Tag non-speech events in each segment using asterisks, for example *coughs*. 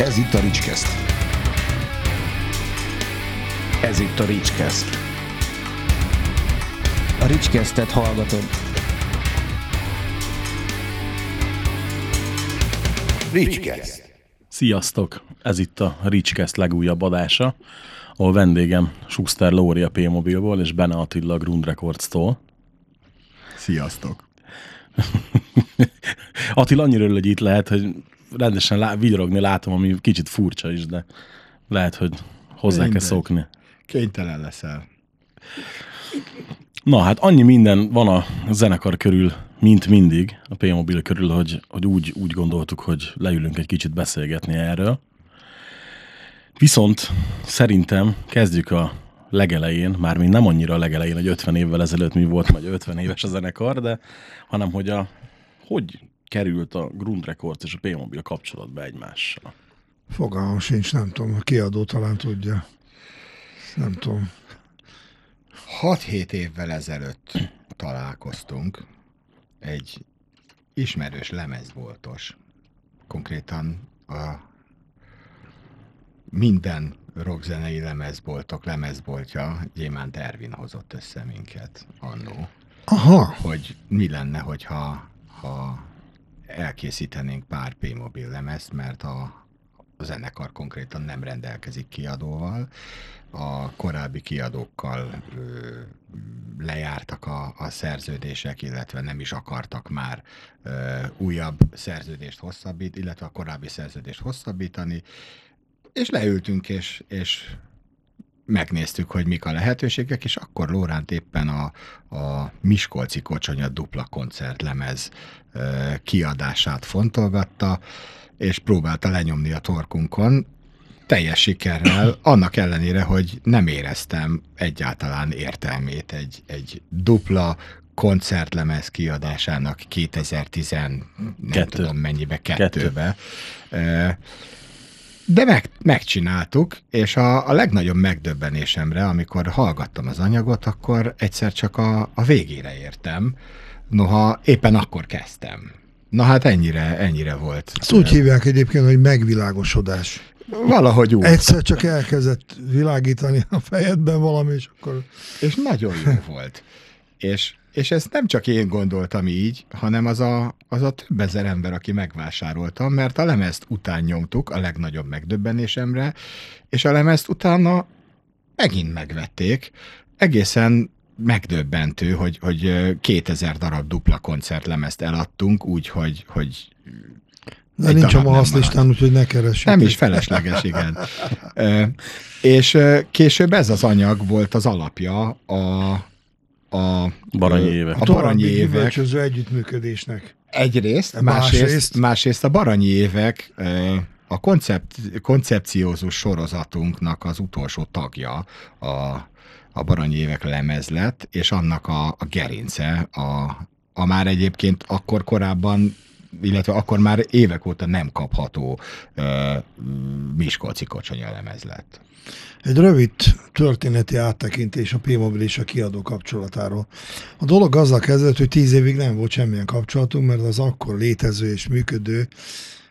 Ez itt a Ricskeszt. Ez itt a Ricskeszt. A Ricskesztet hallgatod. Ricskeszt. Sziasztok! Ez itt a Ricskeszt legújabb adása, ahol vendégem Schuster Lóri a P-Mobilból és Bene Attila a Grund Records-tól. Sziasztok! *laughs* Attila annyira örül, hogy itt lehet, hogy rendesen lá- vigyorogni látom, ami kicsit furcsa is, de lehet, hogy hozzá kell Mindegy. szokni. Kénytelen leszel. Na hát annyi minden van a zenekar körül, mint mindig, a P-Mobil körül, hogy, hogy úgy, úgy gondoltuk, hogy leülünk egy kicsit beszélgetni erről. Viszont szerintem kezdjük a legelején, mármint nem annyira a legelején, hogy 50 évvel ezelőtt mi volt, vagy 50 éves a zenekar, de hanem hogy a, hogy került a Grund Records és a P-Mobil kapcsolatba egymással. Fogalmam sincs, nem tudom, a kiadó talán tudja. Nem tudom. 6-7 évvel ezelőtt találkoztunk egy ismerős lemezboltos, konkrétan a minden rockzenei lemezboltok lemezboltja Gyémánt Ervin hozott össze minket annó, Aha, hogy mi lenne, hogyha ha elkészítenénk pár P-mobil lemezt, mert a, a zenekar konkrétan nem rendelkezik kiadóval, a korábbi kiadókkal ö, lejártak a, a szerződések, illetve nem is akartak már ö, újabb szerződést hosszabbít, illetve a korábbi szerződést hosszabbítani, és leültünk, és, és megnéztük, hogy mik a lehetőségek, és akkor Lóránt éppen a, a Miskolci Kocsonya dupla koncertlemez kiadását fontolgatta, és próbálta lenyomni a torkunkon, teljes sikerrel, annak ellenére, hogy nem éreztem egyáltalán értelmét egy, egy dupla koncertlemez kiadásának 2010 nem Kettő. tudom mennyibe, Kettő. kettőbe. Ö, De meg, megcsináltuk, és a, a legnagyobb megdöbbenésemre, amikor hallgattam az anyagot, akkor egyszer csak a, a végére értem, noha éppen akkor kezdtem. Na hát ennyire, ennyire volt. ezt úgy hívják egyébként, hogy megvilágosodás. Valahogy úgy. Egyszer csak elkezdett világítani a fejedben valami, és akkor És nagyon jó volt. És, és ezt nem csak én gondoltam így, hanem az a, az a több ezer ember, aki megvásárolta, mert a lemezt után nyomtuk a legnagyobb megdöbbenésemre, és a lemezt utána megint megvették. Egészen megdöbbentő, hogy, hogy ö, 2000 darab dupla koncertlemezt eladtunk, úgy, hogy, hogy de nincs a darab nem mahasz listán, úgyhogy ne keressük. nem is felesleges, igen. És később ez az anyag volt az alapja a, a Baranyi évek. A baranyi évek. együttműködésnek. Egyrészt, Másrészt. másrészt, másrészt a baranyi évek a koncept, koncepciózus sorozatunknak az utolsó tagja a, a baranyi évek lemez lett, és annak a, a gerince, a, a már egyébként akkor korábban illetve akkor már évek óta nem kapható ö, Miskolci kocsonya lemez lett. Egy rövid történeti áttekintés a P-Mobil és a kiadó kapcsolatáról. A dolog azzal kezdődött, hogy tíz évig nem volt semmilyen kapcsolatunk, mert az akkor létező és működő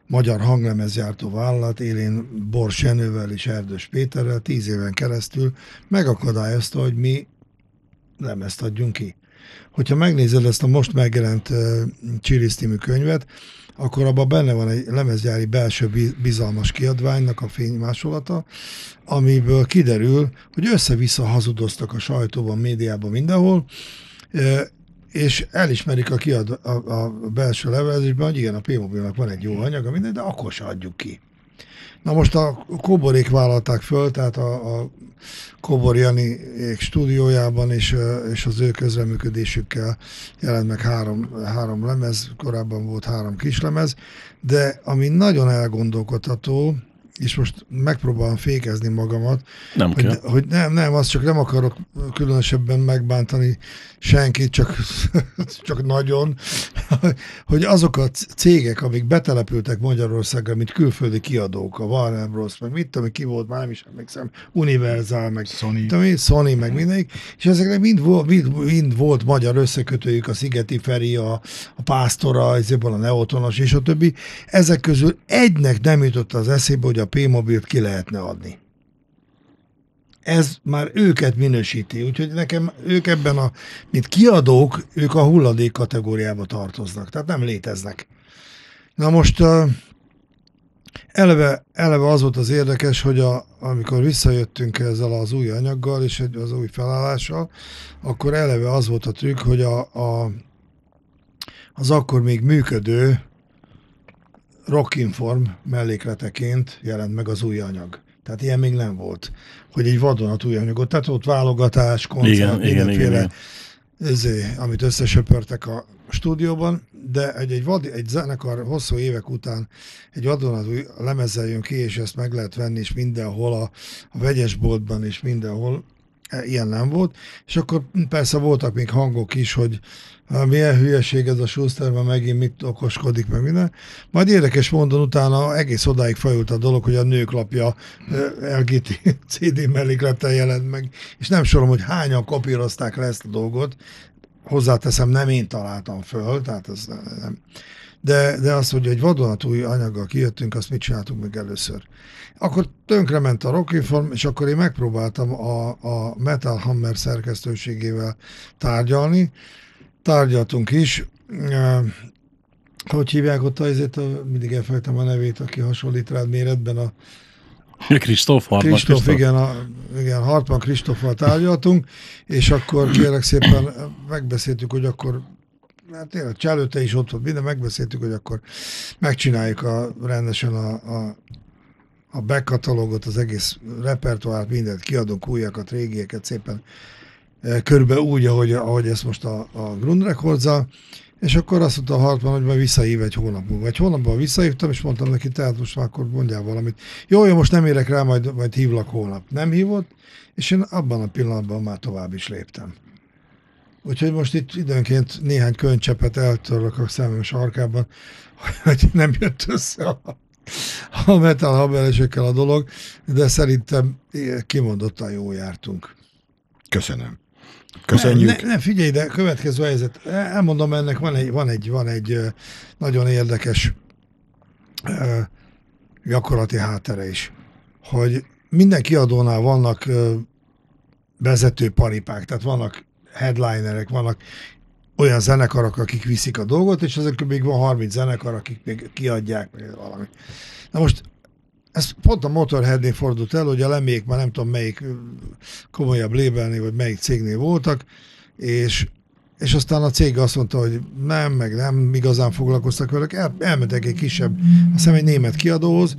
magyar hanglemezgyártó vállalat élén Bors Jenővel és Erdős Péterrel tíz éven keresztül megakadályozta, hogy mi lemezt adjunk ki. Hogyha megnézed ezt a most megjelent című könyvet, akkor abban benne van egy lemezgyári belső bi- bizalmas kiadványnak a fénymásolata, amiből kiderül, hogy össze-vissza hazudoztak a sajtóban, médiában, mindenhol, és elismerik a, kiad, a, a belső levelezésben, hogy igen, a P-mobilnak van egy jó anyaga, minden, de akkor se adjuk ki. Na most a Koborék vállalták föl, tehát a, a Kobor Jani stúdiójában és, és az ő közreműködésükkel jelent meg három, három lemez, korábban volt három kislemez, de ami nagyon elgondolkodható, és most megpróbálom fékezni magamat, Nem hogy, kell. hogy nem, nem, azt csak nem akarok különösebben megbántani senkit, csak, *laughs* csak nagyon, hogy azok a cégek, amik betelepültek Magyarországra, mint külföldi kiadók, a Warner Bros., meg mit tudom, ki volt, már nem is emlékszem, Universal, meg Sony. tudom Sony, meg mindenik, és ezeknek mind volt, mind, mind volt magyar összekötőjük, a Szigeti Feri, a, a Pásztora, a Neotonos, és a többi. Ezek közül egynek nem jutott az eszébe, hogy a P-mobilt ki lehetne adni ez már őket minősíti, úgyhogy nekem ők ebben a, mint kiadók, ők a hulladék kategóriába tartoznak, tehát nem léteznek. Na most eleve, eleve az volt az érdekes, hogy a, amikor visszajöttünk ezzel az új anyaggal és az új felállással, akkor eleve az volt a trükk, hogy a, a, az akkor még működő Rockinform mellékleteként jelent meg az új anyag. Tehát ilyen még nem volt, hogy egy vadonatúj anyagot, tehát ott válogatás, koncert, Igen, igen, mindenféle, igen, Ezé, amit összesöpörtek a stúdióban, de egy, egy, vad, egy zenekar hosszú évek után egy vadonatúj lemezzel jön ki, és ezt meg lehet venni, és mindenhol a, a vegyesboltban, és mindenhol e, ilyen nem volt. És akkor persze voltak még hangok is, hogy "Há, milyen hülyeség ez a Schuster, mert megint mit okoskodik, meg minden. Majd érdekes mondon utána egész odáig fajult a dolog, hogy a nők lapja ö, LGT *laughs* CD melléklettel jelent meg, és nem sorom, hogy hányan kopírozták le ezt a dolgot, hozzáteszem, nem én találtam föl, tehát ez nem. De, de azt, hogy egy vadonatúj anyaggal kijöttünk, azt mit csináltunk meg először. Akkor tönkrement a Rockinform, és akkor én megpróbáltam a, a Metal Hammer szerkesztőségével tárgyalni. Tárgyaltunk is. Hogy hívják ott azért, a, mindig elfelejtem a nevét, aki hasonlít rád méretben a Kristóf, Hartman Kristóf, igen, a, igen, Hartman Kristóffal tárgyaltunk, és akkor kérlek szépen megbeszéltük, hogy akkor hát tényleg cselőte is ott volt, minden megbeszéltük, hogy akkor megcsináljuk a, rendesen a, a, a back az egész repertoárt, mindent kiadunk, újakat, régieket szépen körülbelül úgy, ahogy, ahogy ezt most a, a Grund records és akkor azt mondta a Hartman, hogy majd visszahív egy hónap múlva. Egy hónapban visszahívtam, és mondtam neki, tehát most már akkor mondjál valamit. Jó, jó, most nem érek rá, majd, majd hívlak holnap. Nem hívott, és én abban a pillanatban már tovább is léptem. Úgyhogy most itt időnként néhány könycsepet eltörlök a szemem sarkában, *laughs* hogy nem jött össze a, a metal haberesekkel a dolog, de szerintem kimondottan jó jártunk. Köszönöm. Köszönjük. Ne, ne, figyelj, de következő helyzet. Elmondom, ennek van egy, van egy, van egy nagyon érdekes gyakorlati háttere is, hogy minden kiadónál vannak vezető paripák, tehát vannak headlinerek, vannak olyan zenekarok, akik viszik a dolgot, és ezek még van 30 zenekar, akik még kiadják, valami. Na most ez pont a Motorheadnél fordult el, hogy a lemék már nem tudom melyik komolyabb labelnél, vagy melyik cégnél voltak, és, és aztán a cég azt mondta, hogy nem, meg nem igazán foglalkoztak velük, el, elmentek egy kisebb, azt egy német kiadóhoz,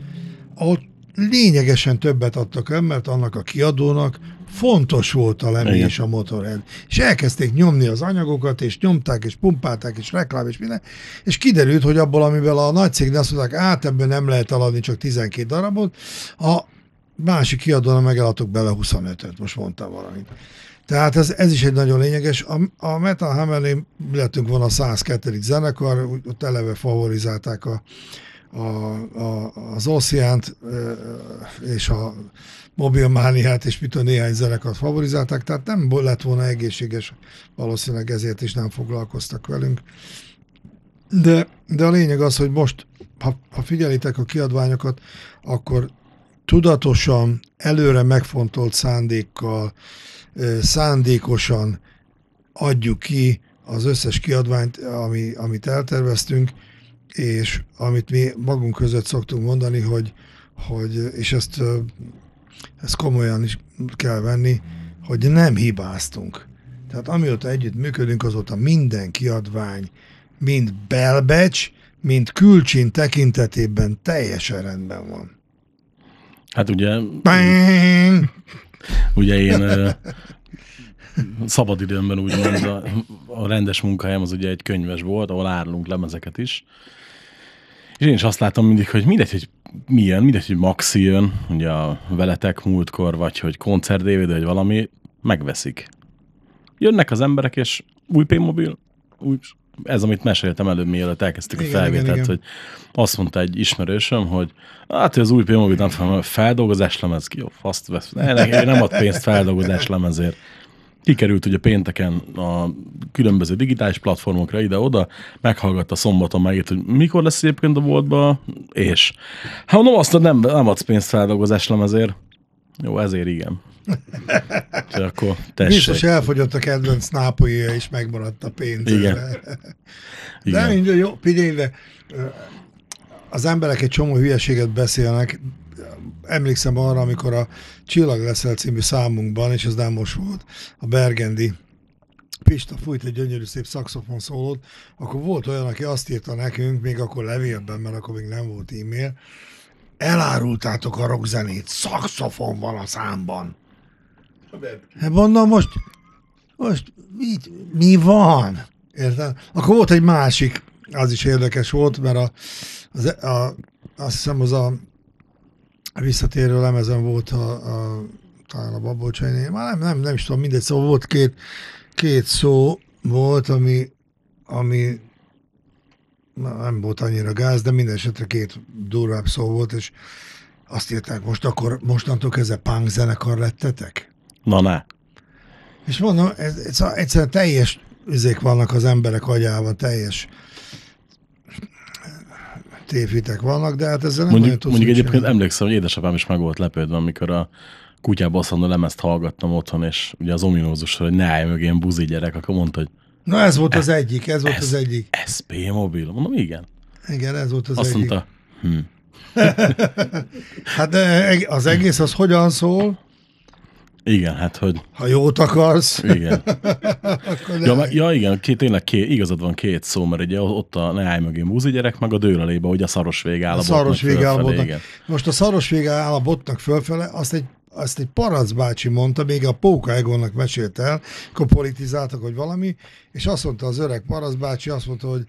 ahol lényegesen többet adtak el, mert annak a kiadónak fontos volt a lemé és a Motorhead. És elkezdték nyomni az anyagokat, és nyomták, és pumpálták, és reklám, és minden, és kiderült, hogy abból, amivel a nagy cég azt mondták, át ebből nem lehet eladni csak 12 darabot, a másik kiadónak megeladtuk bele 25-öt, most mondtam valamit. Tehát ez, ez is egy nagyon lényeges. A, a Metal Hammernél lettünk volna a 102. zenekar, ott eleve favorizálták a, a, a, az Oceánt és a mobilmániát, és mit tudom, néhány zenekart favorizálták, tehát nem lett volna egészséges, valószínűleg ezért is nem foglalkoztak velünk. De, de a lényeg az, hogy most, ha, ha figyelitek a kiadványokat, akkor tudatosan, előre megfontolt szándékkal, szándékosan adjuk ki az összes kiadványt, ami, amit elterveztünk, és amit mi magunk között szoktunk mondani, hogy, hogy és ezt, ezt komolyan is kell venni, hogy nem hibáztunk. Tehát amióta együtt működünk, azóta minden kiadvány, mind belbecs, mind külcsin tekintetében teljesen rendben van. Hát ugye, Bang! ugye én szabadidőmben úgymond a, a rendes munkahelyem az ugye egy könyves volt, ahol árulunk lemezeket is. És én is azt látom mindig, hogy mindegy, hogy milyen, mindegy, hogy Maxi jön, ugye a veletek múltkor, vagy hogy koncert DVD, vagy valami, megveszik. Jönnek az emberek, és új P-mobil, új, ez, amit meséltem előbb, mielőtt elkezdtük Igen, a felvételt, igen, igen. hogy azt mondta egy ismerősöm, hogy hát hogy az új P-mobil nem feldolgozás lemez, jó, faszt vesz. Ne, ne, nem ad pénzt feldolgozás lemezért. Kikerült ugye pénteken a különböző digitális platformokra ide-oda, meghallgatta szombaton megírt, hogy mikor lesz egyébként a boltba, és hát mondom azt, hogy nem, nem adsz pénzt feldolgozás lemezért. Jó, ezért igen. *laughs* Úgyhogy akkor tessék. Biztos elfogyott a kedvenc nápolya, és megmaradt a pénz. Igen. *laughs* De igen. mindegy, jó, figyelj, ö, az emberek egy csomó hülyeséget beszélnek. Emlékszem arra, amikor a Csillag leszel című számunkban, és ez nem most volt, a Bergendi Pista fújt egy gyönyörű szép szaxofon szólót, akkor volt olyan, aki azt írta nekünk, még akkor levélben, mert akkor még nem volt e-mail, elárultátok a rockzenét, szaxofon van a számban. Hát mondom, most, most mit, mi van? Érted? Akkor volt egy másik, az is érdekes volt, mert a, az, a, azt hiszem az a visszatérő lemezen volt a, a talán a Babolcsainé, már nem, nem, nem is tudom, mindegy, szóval volt két, két szó volt, ami, ami nem volt annyira gáz, de minden esetre két durvább szó volt, és azt írták, most akkor mostantól kezdve punk zenekar lettetek? Na ne. És mondom, ez, ez egyszerűen teljes üzék vannak az emberek agyában, teljes tévhitek vannak, de hát ezzel nem Mondjuk, mondjuk egyébként csinálni. emlékszem, hogy édesapám is meg volt lepődve, amikor a kutyába asszandó lemezt hallgattam otthon, és ugye az ominózusról, hogy ne állj mögé ilyen buzi gyerek, akkor mondta, hogy Na ez volt az egyik, ez volt ez- az egyik. SP mobil. Mondom, igen. Igen, ez volt az Azt egyik. mondta, hm. *laughs* Hát az egész az hogyan szól? Igen, hát hogy Ha jót akarsz, igen. *laughs* akkor Ja, meg- ja igen, két, tényleg két, igazad van két szó, mert ugye ott a ne állj mögé buzi gyerek, meg a dőlelébe, hogy a szaros vége áll a a szaros vége áll a. Most a szaros vége áll a botnak fölfele, azt egy, azt egy parac bácsi mondta, még a Póka Egonnak mesélt el, akkor politizáltak, hogy valami, és azt mondta az öreg parac bácsi, azt mondta, hogy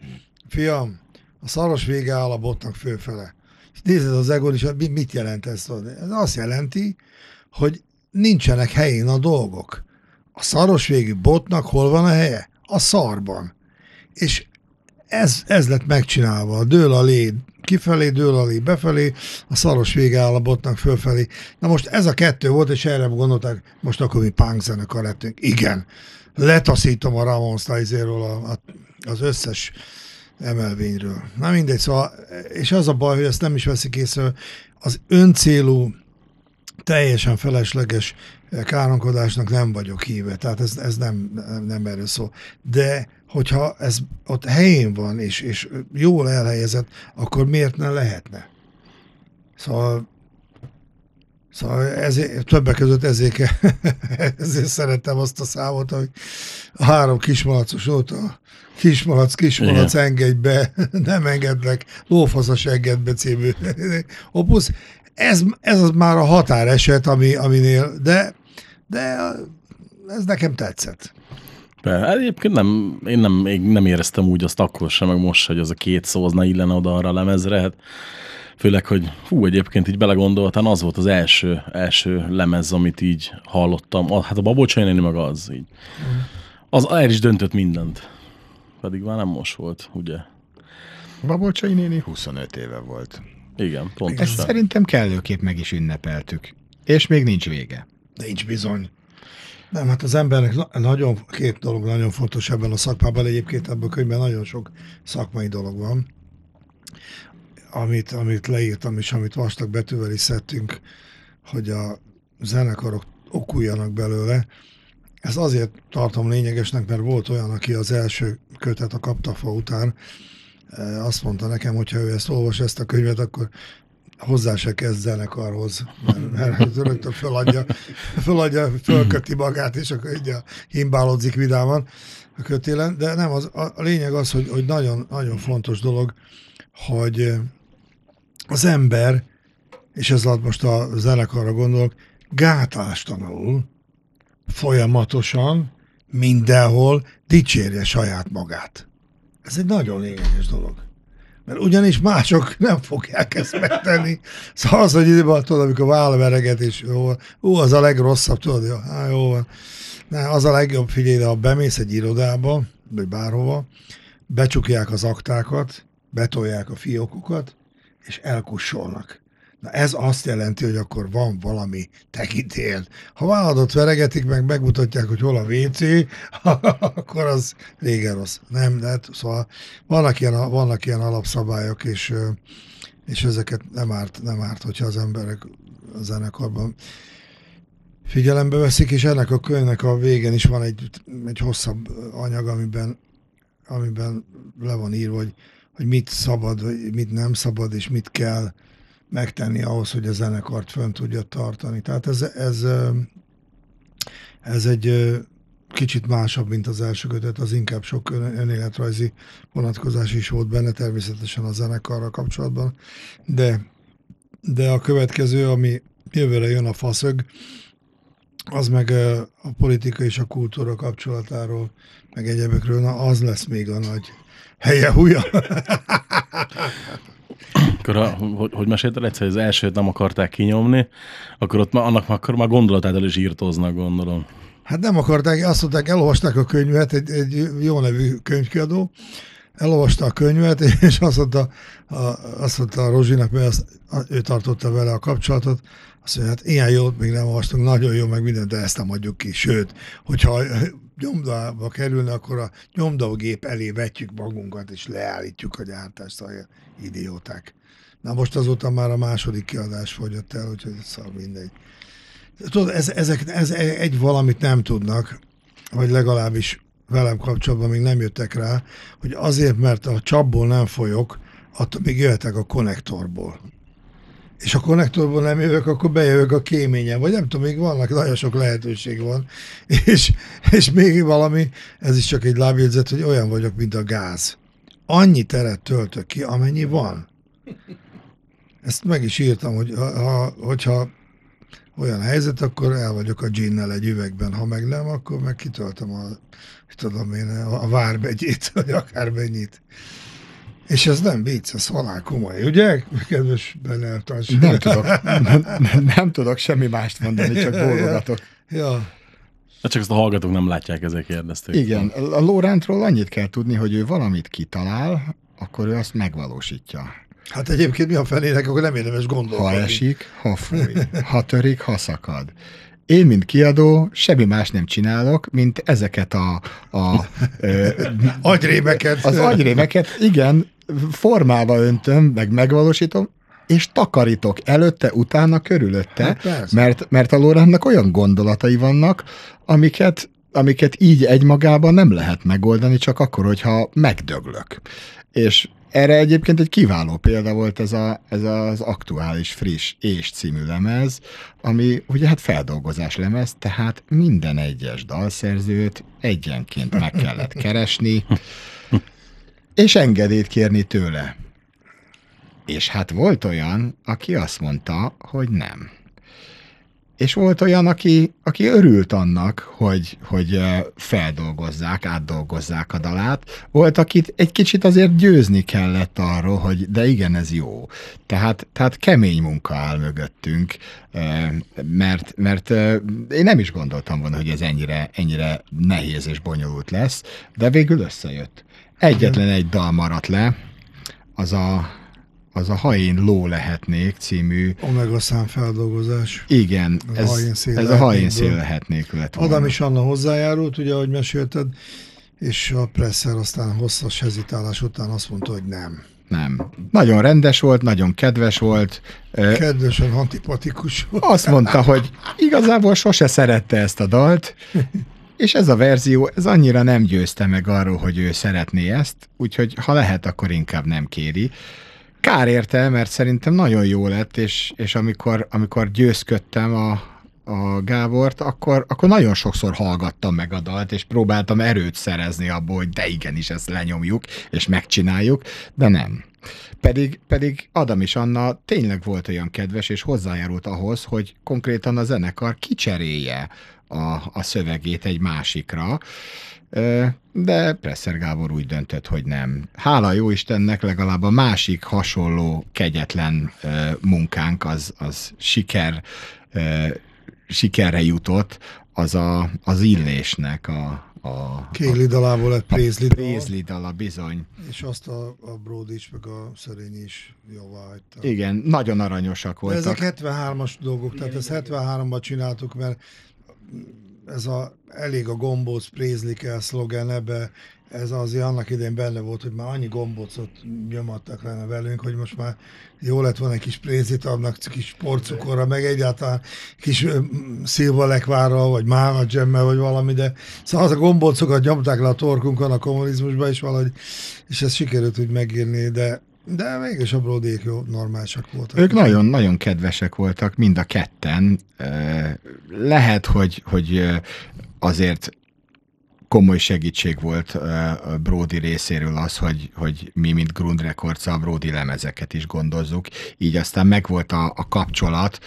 fiam, a szaros vége áll a botnak fölfele. És nézed az Egon is, mi- mit jelent ez? Ez azt jelenti, hogy nincsenek helyén a dolgok. A szaros végű botnak hol van a helye? A szarban. És ez, ez lett megcsinálva. Dől a lé kifelé, dől a lé befelé, a szaros vége áll a botnak fölfelé. Na most ez a kettő volt, és erre gondolták, most akkor mi punk zenekar lettünk. Igen, letaszítom a Ramones a, a, az összes emelvényről. Na mindegy, szóval, és az a baj, hogy ezt nem is veszik észre, az öncélú, teljesen felesleges káromkodásnak nem vagyok híve, tehát ez, ez nem, nem, erről szól. De hogyha ez ott helyén van, és, és jól elhelyezett, akkor miért ne lehetne? Szóval Szóval ezért, többek között ezért, *laughs* ezért szerettem azt a számot, hogy a három kismalacos óta kismalac, kismalac, engedj be, *laughs* nem engedlek, lófaszas engedj be című opusz. Ez, ez az már a határeset, ami, aminél, de, de ez nekem tetszett. Be, egyébként nem, én nem, még nem éreztem úgy azt akkor sem, meg most, hogy az a két szó az ne illene oda arra a lemezre. Hát főleg, hogy hú, egyébként így belegondoltam, az volt az első, első lemez, amit így hallottam. Hát a Babocsai néni meg az így. Az el is döntött mindent. Pedig már nem most volt, ugye? Babolcsai néni 25 éve volt. Igen, Ezt pontosan. szerintem kellőképp meg is ünnepeltük. És még nincs vége. Nincs bizony. Nem, hát az embernek na- nagyon, két dolog nagyon fontos ebben a szakmában, egyébként ebben a könyvben nagyon sok szakmai dolog van, amit, amit leírtam, és amit vastag betűvel is szedtünk, hogy a zenekarok okuljanak belőle. Ez azért tartom lényegesnek, mert volt olyan, aki az első kötet a kaptafa után azt mondta nekem, hogy ha ő ezt olvas, ezt a könyvet, akkor hozzá se kezd zenekarhoz, mert, mert rögtön föladja, föladja, fölköti magát, és akkor így a himbálódzik vidáman a kötélen. De nem, az, a, lényeg az, hogy, hogy nagyon, nagyon fontos dolog, hogy az ember, és ez alatt most a zenekarra gondolok, gátástalanul, folyamatosan, mindenhol dicsérje saját magát. Ez egy nagyon lényeges dolog. Mert ugyanis mások nem fogják ezt megtenni. Szóval az, hogy időben tudod, amikor vállvereget, és jó, ú, az a legrosszabb, tudod, jó, hát jó van. Ne, az a legjobb, figyelj, de ha bemész egy irodába, vagy bárhova, becsukják az aktákat, betolják a fiókokat, és elkussolnak. Na ez azt jelenti, hogy akkor van valami tekintélyed. Ha vállalatot veregetik, meg megmutatják, hogy hol a WC, *laughs* akkor az régen rossz. Nem, de hát, szóval vannak ilyen, vannak ilyen alapszabályok, és, és ezeket nem árt, nem árt, hogyha az emberek a zenekarban figyelembe veszik, és ennek a könyvnek a végén is van egy, egy hosszabb anyag, amiben, amiben le van írva, hogy, hogy mit szabad, vagy mit nem szabad, és mit kell megtenni ahhoz, hogy a zenekart fönn tudja tartani. Tehát ez, ez, ez egy kicsit másabb, mint az első kötet, az inkább sok ön- önéletrajzi vonatkozás is volt benne, természetesen a zenekarra kapcsolatban, de, de a következő, ami jövőre jön a faszög, az meg a politika és a kultúra kapcsolatáról, meg egyebekről, na az lesz még a nagy helye húja. *laughs* Akkor, a, hogy, hogy mesélted egyszer, hogy az elsőt nem akarták kinyomni, akkor ott már, annak akkor már gondolatát el is írtóznak, gondolom. Hát nem akarták, azt mondták, elolvasták a könyvet, egy, egy jó nevű könyvkiadó, elolvasta a könyvet, *laughs* és azt mondta, a, azt mondta a Rozsinak, mert azt, ő tartotta vele a kapcsolatot, azt mondja, hát ilyen jót még nem olvastunk, nagyon jó, meg mindent, de ezt nem adjuk ki. Sőt, hogyha nyomdába kerülne, akkor a nyomdagép elé vetjük magunkat, és leállítjuk a gyártást, szóval ilyen idióták. Na most azóta már a második kiadás fogyott el, úgyhogy szóval mindegy. Tudod, ez, ezek, ez egy valamit nem tudnak, vagy legalábbis velem kapcsolatban még nem jöttek rá, hogy azért, mert a csapból nem folyok, attól még jöhetek a konnektorból. És a konnektorból nem jövök, akkor bejövök a kéményen, vagy nem tudom, még vannak, nagyon sok lehetőség van. *laughs* És, és még valami, ez is csak egy lábjegyzet, hogy olyan vagyok, mint a gáz. Annyi teret töltök ki, amennyi van. Ezt meg is írtam, hogy ha, ha, hogyha olyan helyzet, akkor el vagyok a ginnel egy üvegben, ha meg nem, akkor meg kitöltöm a, tudom én, a várbegyét, vagy akármennyit. És ez nem vicc, ez halál komoly, ugye, kedves Beneltans? Nem tudok, nem, nem tudok semmi mást mondani, csak bólogatok. Ja, De csak ezt a hallgatók nem látják, ezért kérdezték. Igen, a Lórántról annyit kell tudni, hogy ő valamit kitalál, akkor ő azt megvalósítja. hát egyébként mi a fenének, akkor nem érdemes gondolkodni. Ha esik, ha fúj, ha törik, ha szakad. Én, mint kiadó, semmi más nem csinálok, mint ezeket a, a ö, Agyrémeket. az agyrémeket, igen, formába öntöm, meg megvalósítom, és takarítok előtte, utána, körülötte, Hát persze. mert, mert a Loránnak olyan gondolatai vannak, amiket, amiket így egymagában nem lehet megoldani, csak akkor, hogyha megdöglök. És erre egyébként egy kiváló példa volt ez, a, ez az aktuális, friss és című lemez, ami ugye hát feldolgozás lemez, tehát minden egyes dalszerzőt egyenként meg kellett keresni, *laughs* és engedélyt kérni tőle. És hát volt olyan, aki azt mondta, hogy nem. És volt olyan, aki, aki örült annak, hogy, hogy feldolgozzák, átdolgozzák a dalát. Volt, akit egy kicsit azért győzni kellett arról, hogy de igen, ez jó. Tehát, tehát kemény munka áll mögöttünk, mert, mert én nem is gondoltam volna, hogy ez ennyire, ennyire nehéz és bonyolult lesz, de végül összejött. Egyetlen egy dal maradt le, az a, az a Ha én ló lehetnék című Omega szám feldolgozás. igen, ez, Ha én szél ez a ha én szél lehetnék lett volna. Adam is Anna hozzájárult, ugye, ahogy mesélted, és a Presser aztán hosszas hezitálás után azt mondta, hogy nem. Nem. Nagyon rendes volt, nagyon kedves volt. Kedvesen antipatikus volt. Azt mondta, hogy igazából sose szerette ezt a dalt, *laughs* és ez a verzió, ez annyira nem győzte meg arról, hogy ő szeretné ezt, úgyhogy ha lehet, akkor inkább nem kéri. Kár érte, mert szerintem nagyon jó lett, és, és amikor, amikor győzködtem a, a Gábort, akkor, akkor nagyon sokszor hallgattam meg a dalt, és próbáltam erőt szerezni abból, hogy de igenis, ezt lenyomjuk, és megcsináljuk, de nem. Pedig, pedig Adam és Anna tényleg volt olyan kedves, és hozzájárult ahhoz, hogy konkrétan a zenekar kicserélje a, a szövegét egy másikra, de Presser Gábor úgy döntött, hogy nem. Hála jó Istennek legalább a másik hasonló kegyetlen munkánk az, az siker, sikerre jutott, az a, az illésnek a, a, Kéli dalából lett Prézli dal, Prézli dala, bizony. és azt a, a Brody is, meg a Szerény is jóvá hagyta. Igen, nagyon aranyosak De ezek voltak. 73-as dolgok, tehát ezt 73-ban csináltuk, mert ez a, elég a gombóc Prézli kell szlogen ebbe, ez azért annak idején benne volt, hogy már annyi gombócot nyomattak lenne velünk, hogy most már jó lett volna egy kis prézit adnak, kis porcukorra, meg egyáltalán kis szilvalekvárral, vagy mána dzsemmel, vagy valami, de szóval az a gombócokat nyomták le a torkunkon a kommunizmusba, és valahogy, és ezt sikerült úgy megírni, de de mégis a brodék jó, normálisak voltak. Ők nagyon-nagyon kedvesek voltak, mind a ketten. Lehet, hogy, hogy azért komoly segítség volt Brody részéről az, hogy, hogy mi, mint Grund Records, a Brody lemezeket is gondozzuk. Így aztán megvolt a, a kapcsolat,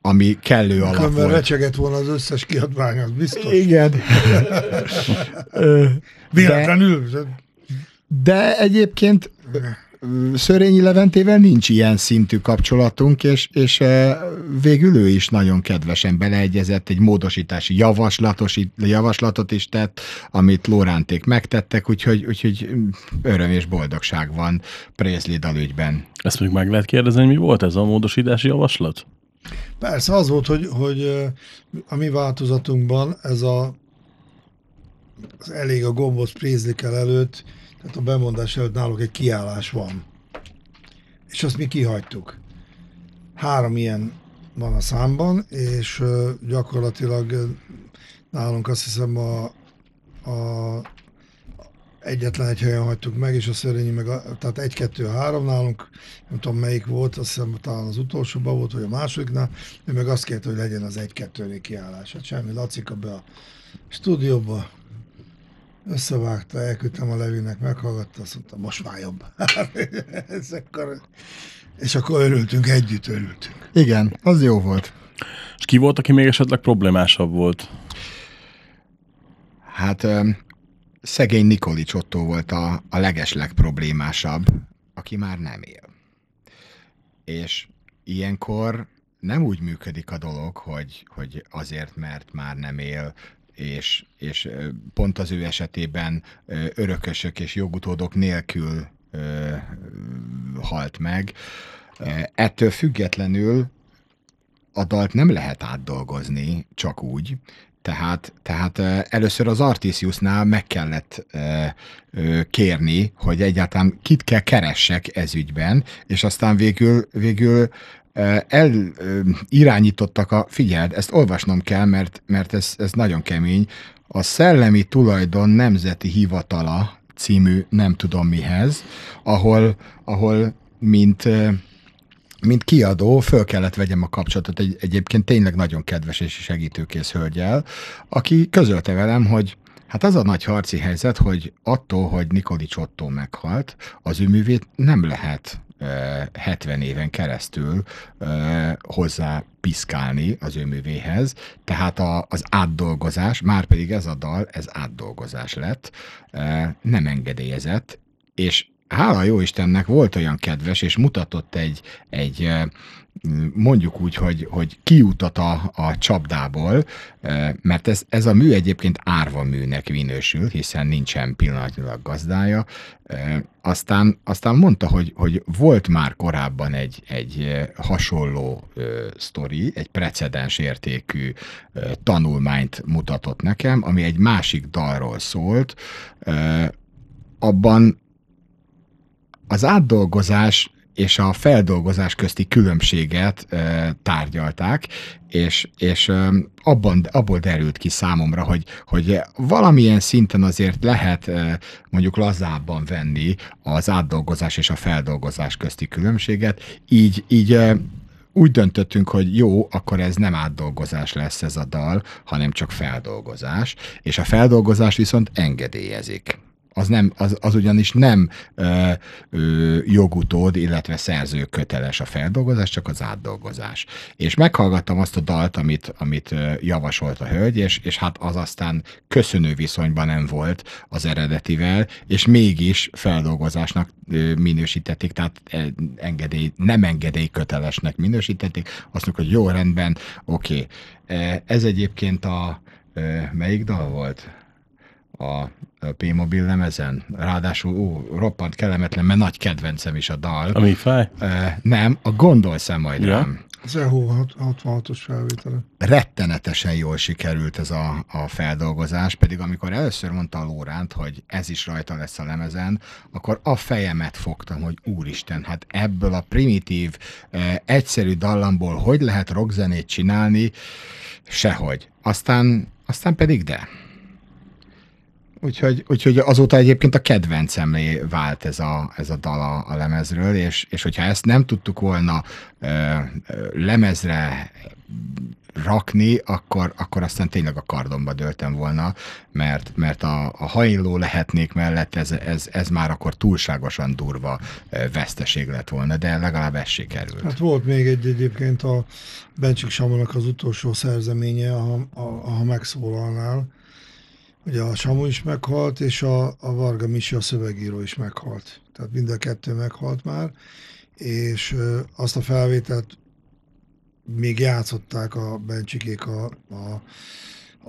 ami kellő alap Különben volt. recsegett volna az összes kiadvány, az biztos. Igen. *laughs* Véletlenül. De egyébként ö, Szörényi Leventével nincs ilyen szintű kapcsolatunk, és, és ö, végül ő is nagyon kedvesen beleegyezett, egy módosítási javaslatos, javaslatot is tett, amit Lóránték megtettek, úgyhogy, úgyhogy öröm és boldogság van Prézli dalügyben. Ezt még meg lehet kérdezni, mi volt ez a módosítási javaslat? Persze, az volt, hogy, hogy a mi változatunkban ez a az elég a gombóc prézlikkel előtt, tehát a bemondás előtt náluk egy kiállás van. És azt mi kihagytuk. Három ilyen van a számban, és gyakorlatilag nálunk azt hiszem a, a egyetlen egy helyen hagytuk meg, és a szörényi meg, a, tehát egy, kettő, három nálunk, nem tudom melyik volt, azt hiszem talán az utolsóban volt, vagy a másodiknál, ő meg azt kérte, hogy legyen az egy kettőnél kiállás. Hát semmi, Lacika be a stúdióba, összevágta, elküldtem a Levinek, meghallgatta, azt mondta, most már jobb. *laughs* Ez akkor, és akkor örültünk, együtt örültünk. Igen, az jó volt. És ki volt, aki még esetleg problémásabb volt? Hát szegény Nikolics Otto volt a, a legesleg problémásabb, aki már nem él. És ilyenkor nem úgy működik a dolog, hogy, hogy azért, mert már nem él, és, és pont az ő esetében örökösök és jogutódok nélkül halt meg. Ettől függetlenül a dalt nem lehet átdolgozni csak úgy, tehát, tehát először az Artisiusnál meg kellett kérni, hogy egyáltalán kit kell keressek ez ügyben, és aztán végül, végül ö, el ö, irányítottak a, figyeld, ezt olvasnom kell, mert, mert ez, ez nagyon kemény, a Szellemi Tulajdon Nemzeti Hivatala című nem tudom mihez, ahol, ahol mint mint kiadó föl kellett vegyem a kapcsolatot egy, egyébként tényleg nagyon kedves és segítőkész hölgyel, aki közölte velem, hogy hát az a nagy harci helyzet, hogy attól, hogy Nikolics Otto meghalt, az ő művét nem lehet eh, 70 éven keresztül eh, hozzá piszkálni az ő művéhez, tehát a, az átdolgozás, már pedig ez a dal, ez átdolgozás lett, eh, nem engedélyezett, és hála jó Istennek volt olyan kedves, és mutatott egy, egy eh, mondjuk úgy, hogy, hogy kiutat a, a csapdából, eh, mert ez, ez a mű egyébként árva műnek minősül, hiszen nincsen pillanatnyilag gazdája. Eh, Aztán, aztán mondta, hogy, hogy volt már korábban egy, egy eh, hasonló ö, sztori, egy precedens értékű tanulmányt mutatott nekem, ami egy másik dalról szólt. Abban az átdolgozás és a feldolgozás közti különbséget e, tárgyalták, és, és e, abban, abból derült ki számomra, hogy, hogy valamilyen szinten azért lehet e, mondjuk lazábban venni az átdolgozás és a feldolgozás közti különbséget, így, így e, úgy döntöttünk, hogy jó, akkor ez nem átdolgozás lesz ez a dal, hanem csak feldolgozás, és a feldolgozás viszont engedélyezik. Az, nem, az, az ugyanis nem ö, ö, jogutód, illetve szerző köteles a feldolgozás, csak az átdolgozás. És meghallgattam azt a dalt, amit, amit javasolt a hölgy, és, és hát az aztán köszönő viszonyban nem volt az eredetivel, és mégis feldolgozásnak minősítették, tehát engedély, nem engedély kötelesnek minősítették. Azt mondjuk, hogy jó, rendben, oké. Ez egyébként a, melyik dal volt? a P-mobil lemezen. Ráadásul ó, roppant kellemetlen, mert nagy kedvencem is a dal. Ami fáj? Nem, a gondolsz majd Ja. rám. Az EHO 66-os felvétele. Rettenetesen jól sikerült ez a, a feldolgozás, pedig amikor először mondta a Lóránt, hogy ez is rajta lesz a lemezen, akkor a fejemet fogtam, hogy úristen, hát ebből a primitív, eh, egyszerű dallamból hogy lehet rockzenét csinálni? Sehogy. Aztán, aztán pedig de. Úgyhogy, úgyhogy azóta egyébként a kedvencemlé vált ez a, ez a dal a, lemezről, és, és hogyha ezt nem tudtuk volna ö, ö, lemezre rakni, akkor, akkor aztán tényleg a kardomba döltem volna, mert, mert a, a hajló lehetnék mellett ez, ez, ez már akkor túlságosan durva veszteség lett volna, de legalább ez sikerült. Hát volt még egy egyébként a Bencsik Samonak az utolsó szerzeménye, a, ha megszólalnál. Ugye a Samu is meghalt, és a, a Varga Misi, a szövegíró is meghalt. Tehát mind a kettő meghalt már, és azt a felvételt még játszották a Bencsikék a, a,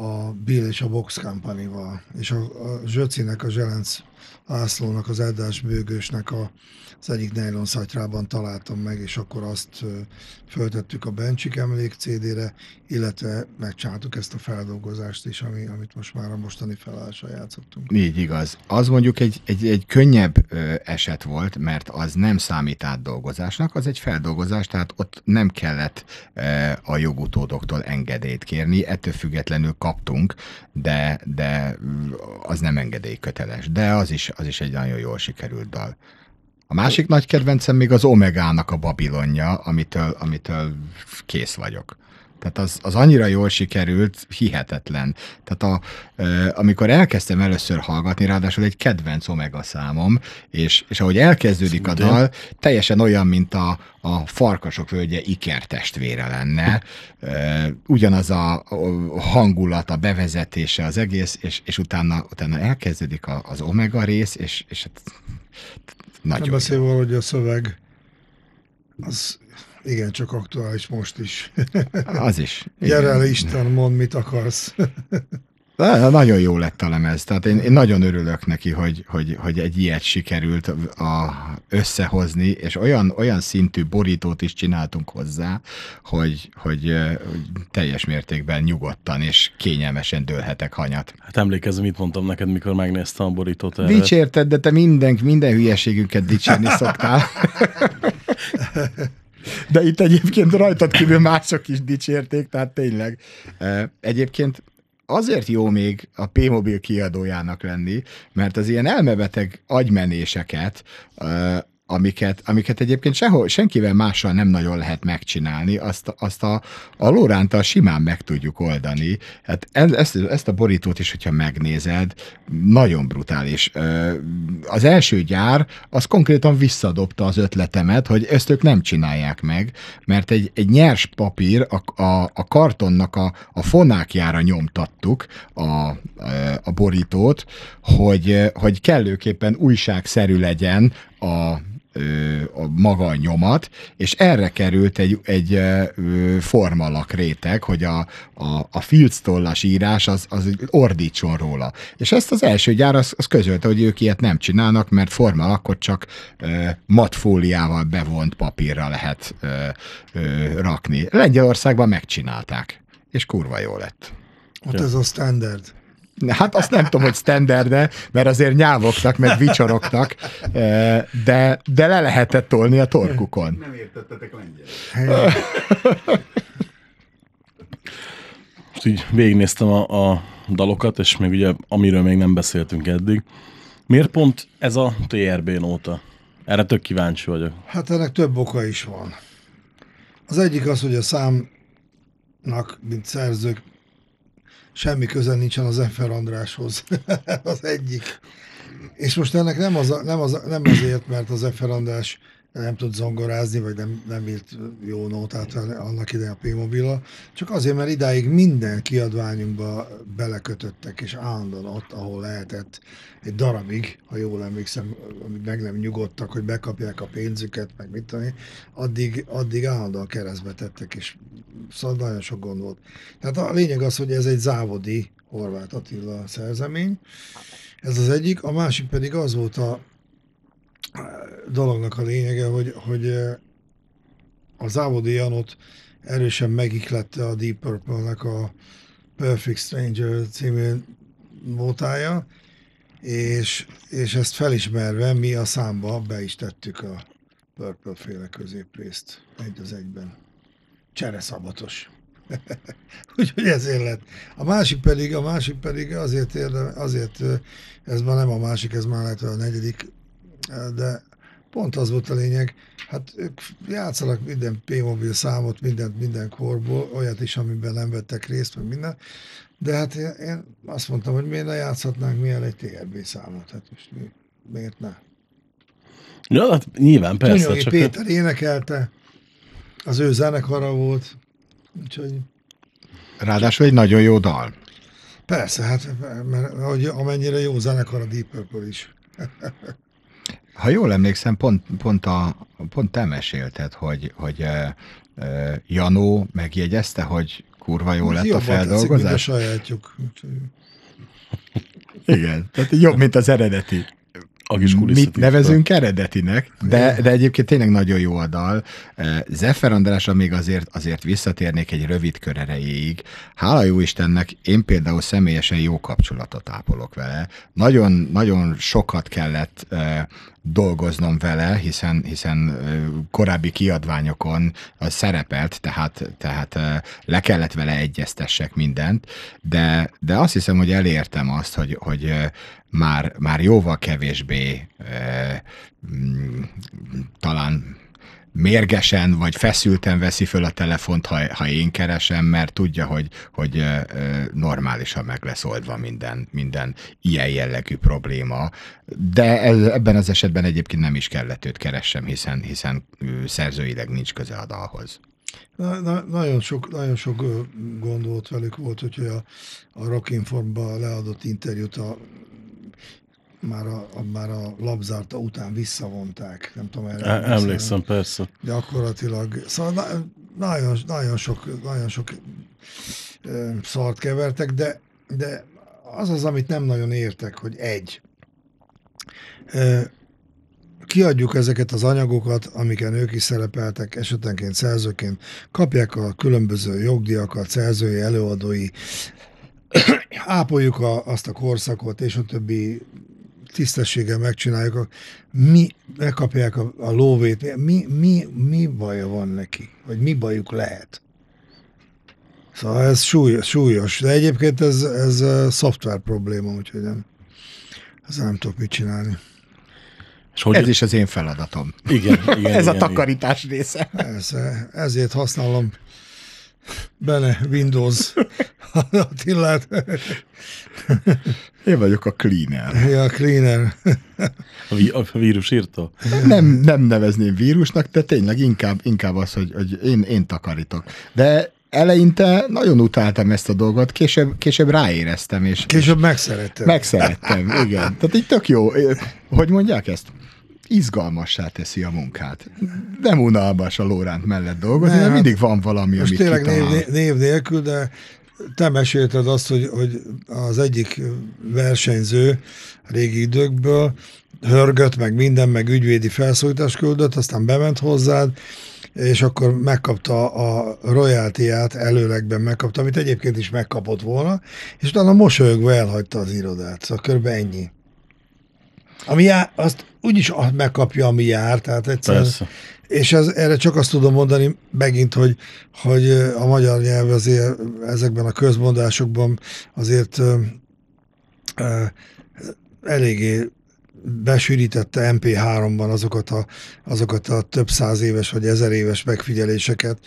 a Bill és a Box Company-val, és a, a Zsöcinek, a Zselenc Lászlónak, az Eddás Bőgősnek a, az egyik nylon szatyrában találtam meg, és akkor azt föltettük a Bencsik emlék CD-re, illetve megcsináltuk ezt a feldolgozást is, ami, amit most már a mostani felállással játszottunk. Így igaz. Az mondjuk egy, egy, egy könnyebb eset volt, mert az nem számít átdolgozásnak, az egy feldolgozás, tehát ott nem kellett a jogutódoktól engedélyt kérni, ettől függetlenül kaptunk, de, de az nem engedélyköteles. De az is, az is egy nagyon jól sikerült dal. A másik nagy kedvencem még az Omegának a Babilonja, amitől, amitől kész vagyok. Tehát az, az annyira jól sikerült, hihetetlen. Tehát a, amikor elkezdtem először hallgatni, ráadásul egy kedvenc Omega számom, és, és ahogy elkezdődik a dal, teljesen olyan, mint a, a farkasok völgye Iker testvére lenne. Ugyanaz a hangulat, a bevezetése, az egész, és, és utána, utána elkezdődik az Omega rész, és, és hát Nem nagyon beszélve hogy a szöveg az igen, csak aktuális most is. Az is. Gyere Igen. el Isten, mondd, mit akarsz. De Nagyon jó lett a lemez, tehát én, én nagyon örülök neki, hogy, hogy, hogy egy ilyet sikerült a, összehozni, és olyan, olyan szintű borítót is csináltunk hozzá, hogy, hogy, hogy teljes mértékben nyugodtan és kényelmesen dőlhetek hanyat. Hát emlékezem, mit mondtam neked, mikor megnéztem a borítót erre. Dicsérted, de te minden, minden hülyeségünket dicsérni szoktál. *laughs* De itt egyébként rajtad kívül mások is dicsérték, tehát tényleg. Egyébként azért jó még a P-Mobil kiadójának lenni, mert az ilyen elmebeteg agymenéseket, amiket, amiket egyébként sehol, senkivel mással nem nagyon lehet megcsinálni, azt, azt a, a Lórántal simán meg tudjuk oldani. Hát ez- ezt, ezt a borítót is, hogyha megnézed, nagyon brutális. Az első gyár, az konkrétan visszadobta az ötletemet, hogy ezt ők nem csinálják meg, mert egy, egy nyers papír, a, a, a kartonnak a, a fonákjára nyomtattuk a, a borítót, hogy, hogy kellőképpen újságszerű legyen a, a maga a nyomat, és erre került egy, egy formalak réteg, hogy a, a, a filctollas írás az, az ordítson róla. És ezt az első gyár az, az közölte, hogy ők ilyet nem csinálnak, mert formalakot csak ö, matfóliával bevont papírra lehet ö, ö, rakni. Lengyelországban megcsinálták, és kurva jó lett. Ott ez a standard. Hát azt nem tudom, hogy standard mert azért nyávogtak, meg vicsorogtak, eh, de, de le lehetett tolni a torkukon. Nem értettetek lengyel. Most így végignéztem a, a dalokat, és még ugye, amiről még nem beszéltünk eddig. Miért pont ez a TRB nóta? Erre tök kíváncsi vagyok. Hát ennek több oka is van. Az egyik az, hogy a számnak, mint szerzők, semmi köze nincsen az Efer Andráshoz. *laughs* az egyik. És most ennek nem, az, nem, az, nem azért, mert az Efer András nem tud zongorázni, vagy nem, nem írt jó nótát annak idején a P-mobila, csak azért, mert idáig minden kiadványunkba belekötöttek, és állandóan ott, ahol lehetett, egy darabig, ha jól emlékszem, amíg meg nem nyugodtak, hogy bekapják a pénzüket, meg mit tudom addig, addig állandóan keresztbe tettek, és szóval nagyon sok gond volt. Tehát a lényeg az, hogy ez egy závodi Horváth Attila szerzemény, ez az egyik, a másik pedig az volt a dolognak a lényege, hogy, hogy eh, a Závodi Janot erősen megiklette a Deep Purple-nek a Perfect Stranger című mótája, és, és ezt felismerve mi a számba be is tettük a Purple féle középrészt egy az egyben. Csereszabatos. *laughs* Úgyhogy ezért lett. A másik pedig, a másik pedig azért érdem, azért, ö, ez már nem a másik, ez már lehet, a negyedik, de pont az volt a lényeg, hát ők játszanak minden P-mobil számot, mindent minden korból, olyat is, amiben nem vettek részt, meg minden, de hát én, én azt mondtam, hogy miért ne játszhatnánk milyen egy TRB számot, hát most mi, miért ne? Ja, hát nyilván, persze. Tunyói Csak Péter énekelte, az ő zenekara volt, úgyhogy Ráadásul egy nagyon jó dal. persze, hát mert hogy amennyire jó zenekar a Deep Purple is. *laughs* Ha jól emlékszem, pont, pont, a, pont te mesélted, hogy, hogy uh, uh, Janó megjegyezte, hogy kurva jó lett a Jobban tetszik, a feldolgozás. sajátjuk. Igen, tehát jobb, mint az eredeti. A kis Mit nevezünk eredetinek, de, de egyébként tényleg nagyon jó a dal. Eh, Zeffer Andrásra még azért, azért visszatérnék egy rövid kör erejéig. Hála jó Istennek, én például személyesen jó kapcsolatot ápolok vele. Nagyon, nagyon sokat kellett dolgoznom vele, hiszen, hiszen korábbi kiadványokon szerepelt, tehát, tehát eh, le kellett vele egyeztessek mindent, de, de azt hiszem, hogy elértem azt, hogy, hogy már, már jóval kevésbé mm, talán mérgesen vagy feszülten veszi föl a telefont, ha, ha én keresem, mert tudja, hogy, hogy ö, normálisan meg lesz oldva minden, minden ilyen jellegű probléma. De ebben az esetben egyébként nem is kellett őt keressem, hiszen, hiszen szerzőileg nincs köze a dalhoz. Na, na, nagyon sok, nagyon sok gond volt velük, volt, hogy a, a Rock Informba leadott interjút a, már a, a, már a labzárta után visszavonták. Nem tudom, erre E- Emlékszem, persze. gyakorlatilag. Szóval na, nagyon, nagyon sok, nagyon sok ö, szart kevertek, de, de az az, amit nem nagyon értek, hogy egy, ö, kiadjuk ezeket az anyagokat, amiken ők is szerepeltek, esetenként szerzőként, kapják a különböző jogdíjakat, szerzői, előadói, *coughs* ápoljuk a, azt a korszakot, és a többi tisztességgel megcsináljuk, mi megkapják a, a lóvét, mi, mi, mi baja van neki, vagy mi bajuk lehet. Szóval ez súlyos, súlyos. de egyébként ez, ez szoftver probléma, úgyhogy nem, ezzel nem tudok mit csinálni. És hogy Ez is az én feladatom. Igen, *laughs* igen, Ez a igen, takarítás része. Ez, ezért használom benne Windows *laughs* Attillát, Én vagyok a cleaner. ja, cleaner. A, ví- a vírusírtó? Nem, nem nevezném vírusnak, de tényleg inkább, inkább az, hogy, hogy én, én takarítok. De eleinte nagyon utáltam ezt a dolgot, később, később ráéreztem, és Később megszerettem. megszerettem, igen. Tehát így tök jó. Hogy mondják ezt? Izgalmassá teszi a munkát. Nem unalmas a Lóránt mellett dolgozni, Nem, mert mindig van valami, Most amit tényleg név, kitalál. né- név nélkül, de te mesélted azt, hogy, hogy az egyik versenyző régi időkből hörgött, meg minden, meg ügyvédi felszólítást küldött, aztán bement hozzád, és akkor megkapta a royaltiát, előlegben megkapta, amit egyébként is megkapott volna, és utána mosolyogva elhagyta az irodát. Szóval körülbelül ennyi. Ami jár, azt úgyis megkapja, ami jár, tehát egyszerűen. És ez, erre csak azt tudom mondani megint, hogy, hogy a magyar nyelv azért ezekben a közmondásokban azért ö, ö, eléggé besűrítette MP3-ban azokat a, azokat a több száz éves vagy ezer éves megfigyeléseket.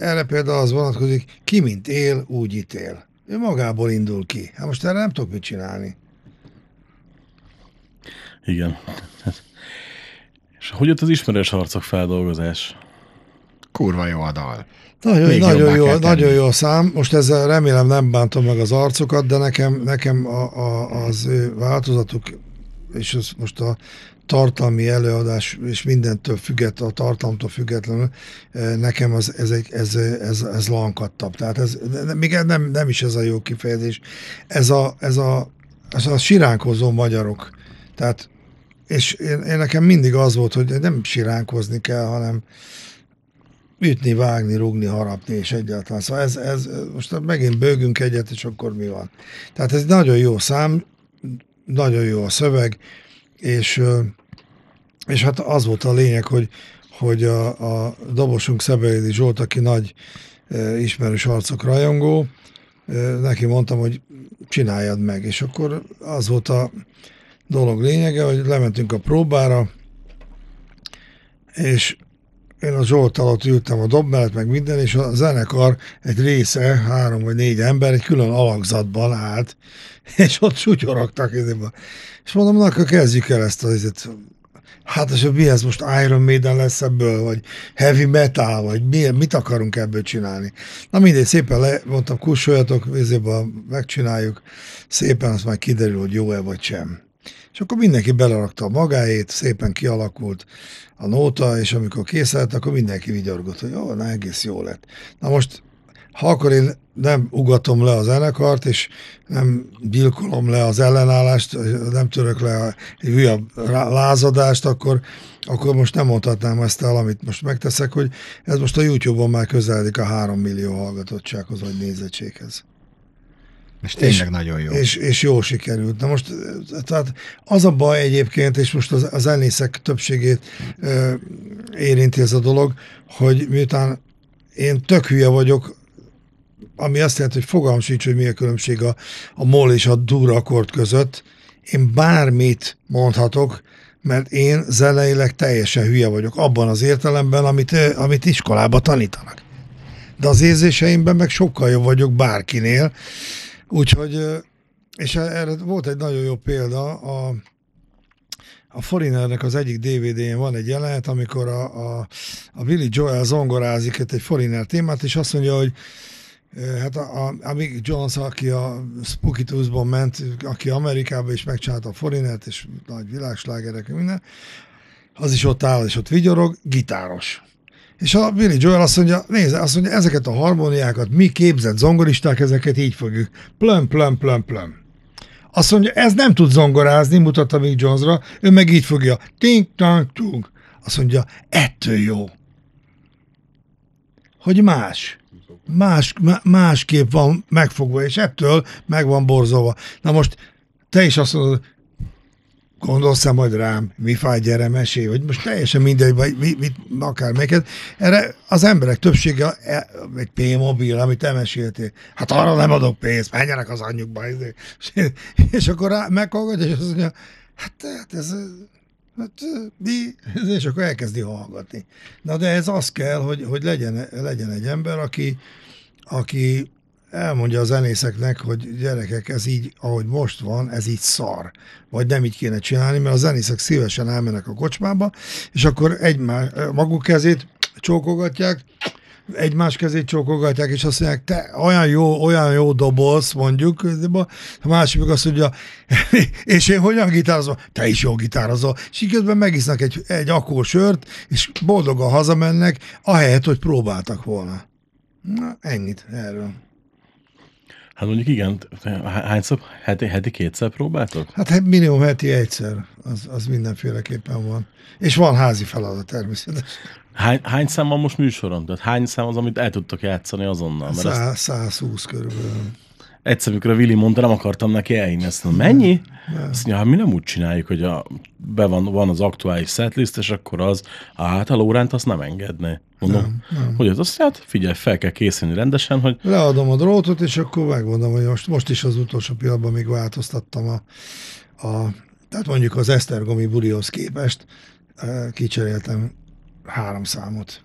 Erre például az vonatkozik, ki mint él, úgy ítél. Ő magából indul ki. Hát most erre nem tudok mit csinálni. Igen. És hogy jött az ismerős arcok feldolgozás? Kurva jó a dal. Nagyon, Még nagyon, jó, nagyon jó szám. Most ezzel remélem nem bántom meg az arcokat, de nekem, nekem a, a, az ő változatuk, és ez most a tartalmi előadás, és mindentől függet, a tartalomtól függetlenül, eh, nekem az, ez, egy, ez, ez, ez lankadtabb. Tehát ez, még nem, nem is ez a jó kifejezés. Ez a, ez a, ez a siránkozó magyarok. Tehát, és én, én nekem mindig az volt, hogy nem siránkozni kell, hanem ütni, vágni, rugni, harapni, és egyáltalán. Szóval ez, ez, most megint bőgünk egyet, és akkor mi van? Tehát ez nagyon jó szám, nagyon jó a szöveg, és, és hát az volt a lényeg, hogy, hogy a, a dobosunk Szebelidi Zsolt, aki nagy ismerős arcok rajongó, neki mondtam, hogy csináljad meg, és akkor az volt a dolog lényege, hogy lementünk a próbára, és én a Zsolt alatt ültem a dob mellett, meg minden, és a zenekar egy része, három vagy négy ember egy külön alakzatban állt, *laughs* és ott sutyorogtak. És mondom, na, akkor kezdjük el ezt az izét. Hát, és mi ez most Iron Maiden lesz ebből, vagy heavy metal, vagy mi, mit akarunk ebből csinálni? Na mindegy, szépen le, mondtam, kussoljatok, izébe megcsináljuk, szépen azt majd kiderül, hogy jó-e vagy sem. És akkor mindenki belerakta a magáét, szépen kialakult a nóta, és amikor kész lett, akkor mindenki vigyorgott, hogy jó, na egész jó lett. Na most, ha akkor én nem ugatom le a zenekart, és nem gyilkolom le az ellenállást, nem török le egy újabb lázadást, akkor, akkor most nem mondhatnám ezt el, amit most megteszek, hogy ez most a YouTube-on már közeledik a 3 millió hallgatottsághoz, vagy nézettséghez. És tényleg És- nagyon jó. És, és jó sikerült. Na most, tehát az a baj egyébként, és most az, az zenészek többségét ö, érinti ez a dolog, hogy miután én tök hülye vagyok, ami azt jelenti, hogy fogalmam sincs, hogy mi a különbség a, a moll és a dur akkord között. Én bármit mondhatok, mert én zeneileg teljesen hülye vagyok, abban az értelemben, amit, amit iskolába tanítanak. De az érzéseimben meg sokkal jobb vagyok bárkinél, Úgyhogy, és erre volt egy nagyon jó példa, a, a Foreignernek az egyik DVD-jén van egy jelenet, amikor a, a, a Billy Joel zongorázik itt egy Foreigner témát, és azt mondja, hogy hát a, a, a Mick Jones, aki a Spooky Tooth-ban ment, aki Amerikába is megcsinálta a Foreignert, és nagy világslágerek, minden, az is ott áll, és ott vigyorog, gitáros. És a Billy Joel azt mondja, nézd, azt mondja, ezeket a harmóniákat, mi képzett zongoristák, ezeket így fogjuk. Plöm, plöm, plöm, plöm. Azt mondja, ez nem tud zongorázni, mutatta Mick Jonesra, ő meg így fogja. Ting, tang, tung. Azt mondja, ettől jó. Hogy más. Más, má- másképp van megfogva, és ettől meg van borzolva. Na most te is azt mondod, gondolsz majd rám, mi fáj, gyere, mesélj, vagy most teljesen mindegy, vagy mit, mit akármelyiket. Erre az emberek többsége e- egy P-mobil, amit te. Hát arra nem adok pénzt, menjenek az anyjukba. izé. És, *laughs* és akkor meghallgatja, és azt mondja, hát, hát ez, hát mi? *laughs* És akkor elkezdi hallgatni. Na de ez az kell, hogy, hogy legyen, legyen egy ember, aki, aki elmondja a zenészeknek, hogy gyerekek, ez így, ahogy most van, ez így szar. Vagy nem így kéne csinálni, mert a zenészek szívesen elmennek a kocsmába, és akkor egymás, maguk kezét csókogatják, egymás kezét csókogatják, és azt mondják, te olyan jó, olyan jó dobolsz, mondjuk, a másik azt mondja, *laughs* és én hogyan gitározom? Te is jó gitározol. És így közben megisznak egy, egy akó sört, és boldogan hazamennek, ahelyett, hogy próbáltak volna. Na, ennyit erről. Hát mondjuk igen, há- hányszor, heti, heti kétszer próbáltok? Hát minimum heti egyszer, az, az mindenféleképpen van. És van házi feladat természetesen. Hány, hány szám van most műsoron? Tehát hány szám az, amit el tudtok játszani azonnal? Mert azt 100, 120 körülbelül. Egyszer, amikor a Willi mondta, nem akartam neki elhinni. Azt mondom, mennyi? Azt mondja, hát mi nem úgy csináljuk, hogy a, be van, van az aktuális setlist, és akkor az, hát a Lóránt azt nem engedné. Mondom, nem, nem. hogy az azt hát figyelj, fel kell készülni rendesen, hogy Leadom a drótot, és akkor megmondom, hogy most, most is az utolsó pillanatban még változtattam a, a tehát mondjuk az Esztergomi bulihoz képest eh, kicseréltem három számot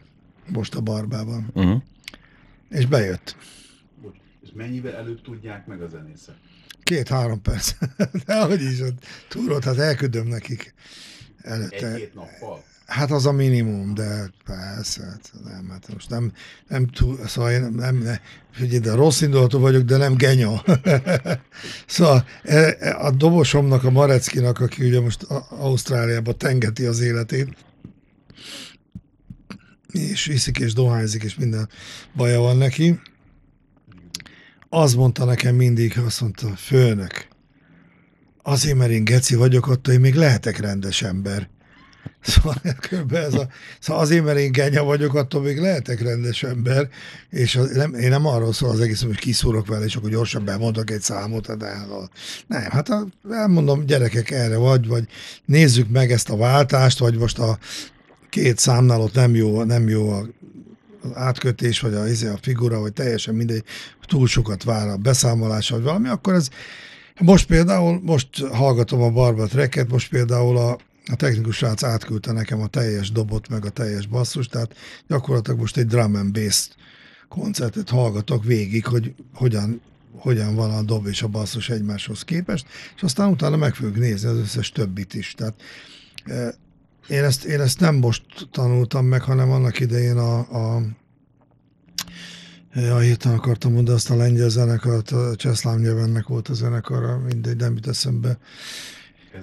most a barbában. uh-huh. És bejött. Mennyivel előbb tudják meg a zenészek? Két-három perc. *laughs* De hogy is, a túrót, hát elküldöm nekik előtte. Egy-két nappal. Hát az a minimum, de persze, hát nem, hát most nem, nem túl, szóval én nem, nem figyelj, de rossz indulatú vagyok, de nem genya. *laughs* szóval e- e- a dobosomnak, a Mareckinak, aki ugye most A- Ausztráliában tengeti az életét, és iszik és dohányzik, és minden baja van neki, az mondta nekem mindig, azt mondta, főnök, azért, mert én geci vagyok, attól én még lehetek rendes ember. *laughs* Szóval, ez a, szóval azért, mert én genya vagyok, attól még lehetek rendes ember, és az, nem, én nem arról szól az egész, hogy kiszúrok vele, és akkor gyorsan bemondok egy számot, de hát a- nem, hát a, elmondom, gyerekek, erre vagy, vagy nézzük meg ezt a váltást, vagy most a két számnál ott nem jó, nem jó a átkötés, vagy a, izé, a figura, vagy teljesen mindegy, túl sokat vár a beszámolás, vagy valami, akkor ez most például, most hallgatom a Barba Treket, most például a, a technikus srác átküldte nekem a teljes dobot, meg a teljes basszus, tehát gyakorlatilag most egy drum and bass koncertet hallgatok végig, hogy hogyan, hogyan van a dob és a basszus egymáshoz képest, és aztán utána meg fogjuk nézni az összes többit is. Tehát eh, én ezt, én ezt nem most tanultam meg, hanem annak idején a, a Ja, hirtelen akartam mondani azt a lengyel zenekart, a Cseszlám nyelvennek volt a zenekara, mindegy, nem jut eszembe.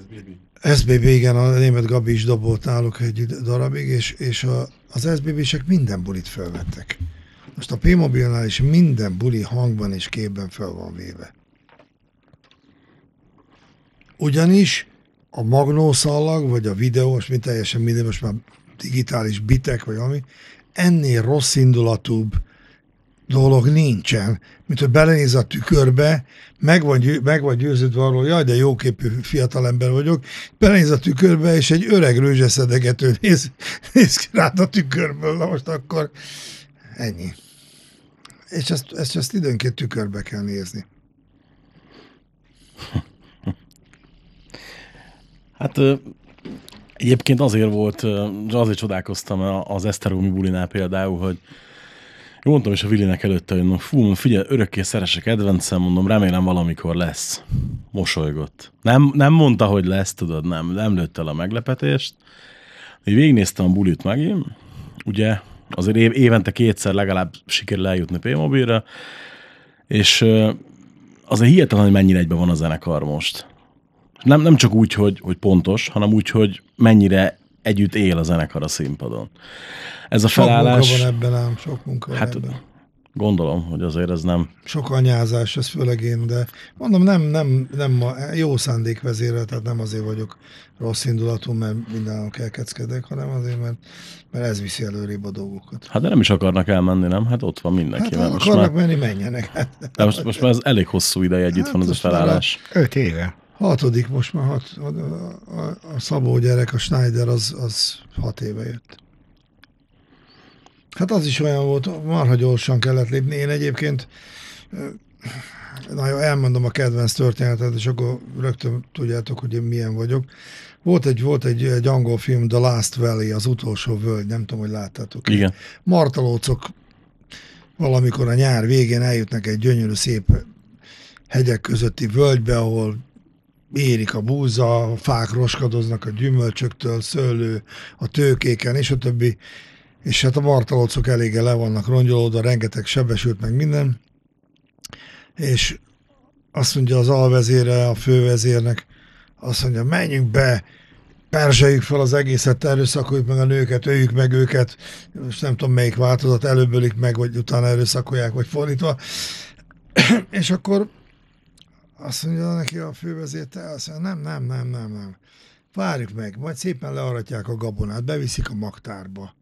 Bibi. SBB, igen, a német Gabi is dobolt náluk egy darabig, és, és a, az SBB-sek minden bulit felvettek. Most a P-mobilnál is minden buli hangban és képben fel van véve. Ugyanis a magnószallag, vagy a videós, mint teljesen minden, most már digitális bitek, vagy ami, ennél rossz indulatúbb dolog nincsen, mint hogy belenéz a tükörbe, meg vagy, győ- meg vagy győződve arról, jaj, de jóképű fiatalember vagyok, belenéz a tükörbe, és egy öreg rőzseszedegető néz, néz ki rád a tükörből, na most akkor ennyi. És ezt, ezt, ezt időnként tükörbe kell nézni. *laughs* Hát egyébként azért volt, azért csodálkoztam az Eszteromi bulinál például, hogy jó, mondtam is a Willinek előtte, hogy fú, figyelj, örökké szeresek kedvencem, mondom, remélem valamikor lesz. Mosolygott. Nem, nem mondta, hogy lesz, tudod, nem, nem lőtt el a meglepetést. Így végignéztem a bulit megint, ugye, azért év, évente kétszer legalább sikerül eljutni P-mobilre, és ö, azért hihetetlen, hogy mennyire egyben van a zenekar most. Nem, nem csak úgy, hogy, hogy pontos, hanem úgy, hogy mennyire együtt él a zenekar a színpadon. Ez a Sok felállás... munka van ebben ám, sok munka van Hát ebben. gondolom, hogy azért ez nem... Sok anyázás, ez főleg én, de mondom, nem, nem, nem ma, jó szándék vezérel, tehát nem azért vagyok rossz indulatú, mert mindenhol kelkeckedek, hanem azért, mert, mert ez viszi előrébb a dolgokat. Hát de nem is akarnak elmenni, nem? Hát ott van mindenki. Hát akarnak már, menni, menjenek. Hát, de most, most már ez elég hosszú ideje együtt Hát van ez a felállás. Öt éve. Hatodik most már, hat, a, a, a Szabó gyerek, a Schneider, az, az hat éve jött. Hát az is olyan volt, marha gyorsan kellett lépni. Én egyébként, ö, na jó, elmondom a kedvenc történetet, és akkor rögtön tudjátok, hogy én milyen vagyok. Volt egy, volt egy, egy angol film, The Last Valley, az utolsó völgy, nem tudom, hogy láttátok. Igen. Martalócok valamikor a nyár végén eljutnak egy gyönyörű szép hegyek közötti völgybe, ahol érik a búza, a fák roskadoznak a gyümölcsöktől, szőlő, a tőkéken, és a többi. És hát a martalócok eléggé le vannak rongyolódva, rengeteg sebesült meg minden. És azt mondja az alvezére, a fővezérnek, azt mondja, menjünk be, perzseljük fel az egészet, erőszakoljuk meg a nőket, öljük meg őket, most nem tudom melyik változat, előbb ölik meg, vagy utána erőszakolják, vagy fordítva. *clears throat* és akkor azt mondja neki a fővezér, te azt mondja, nem, nem, nem, nem, nem. Várjuk meg, majd szépen learatják a gabonát, beviszik a magtárba.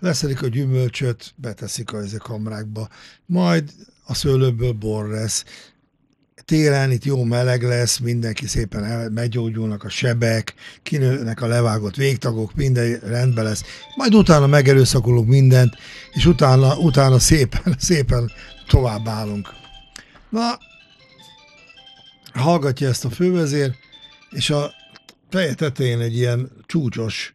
Leszedik a gyümölcsöt, beteszik a ezek kamrákba, majd a szőlőből bor lesz. Télen itt jó meleg lesz, mindenki szépen el, meggyógyulnak a sebek, kinőnek a levágott végtagok, minden rendben lesz. Majd utána megerőszakolunk mindent, és utána, utána szépen, *laughs* szépen tovább állunk. Na, hallgatja ezt a fővezér, és a feje tetején egy ilyen csúcsos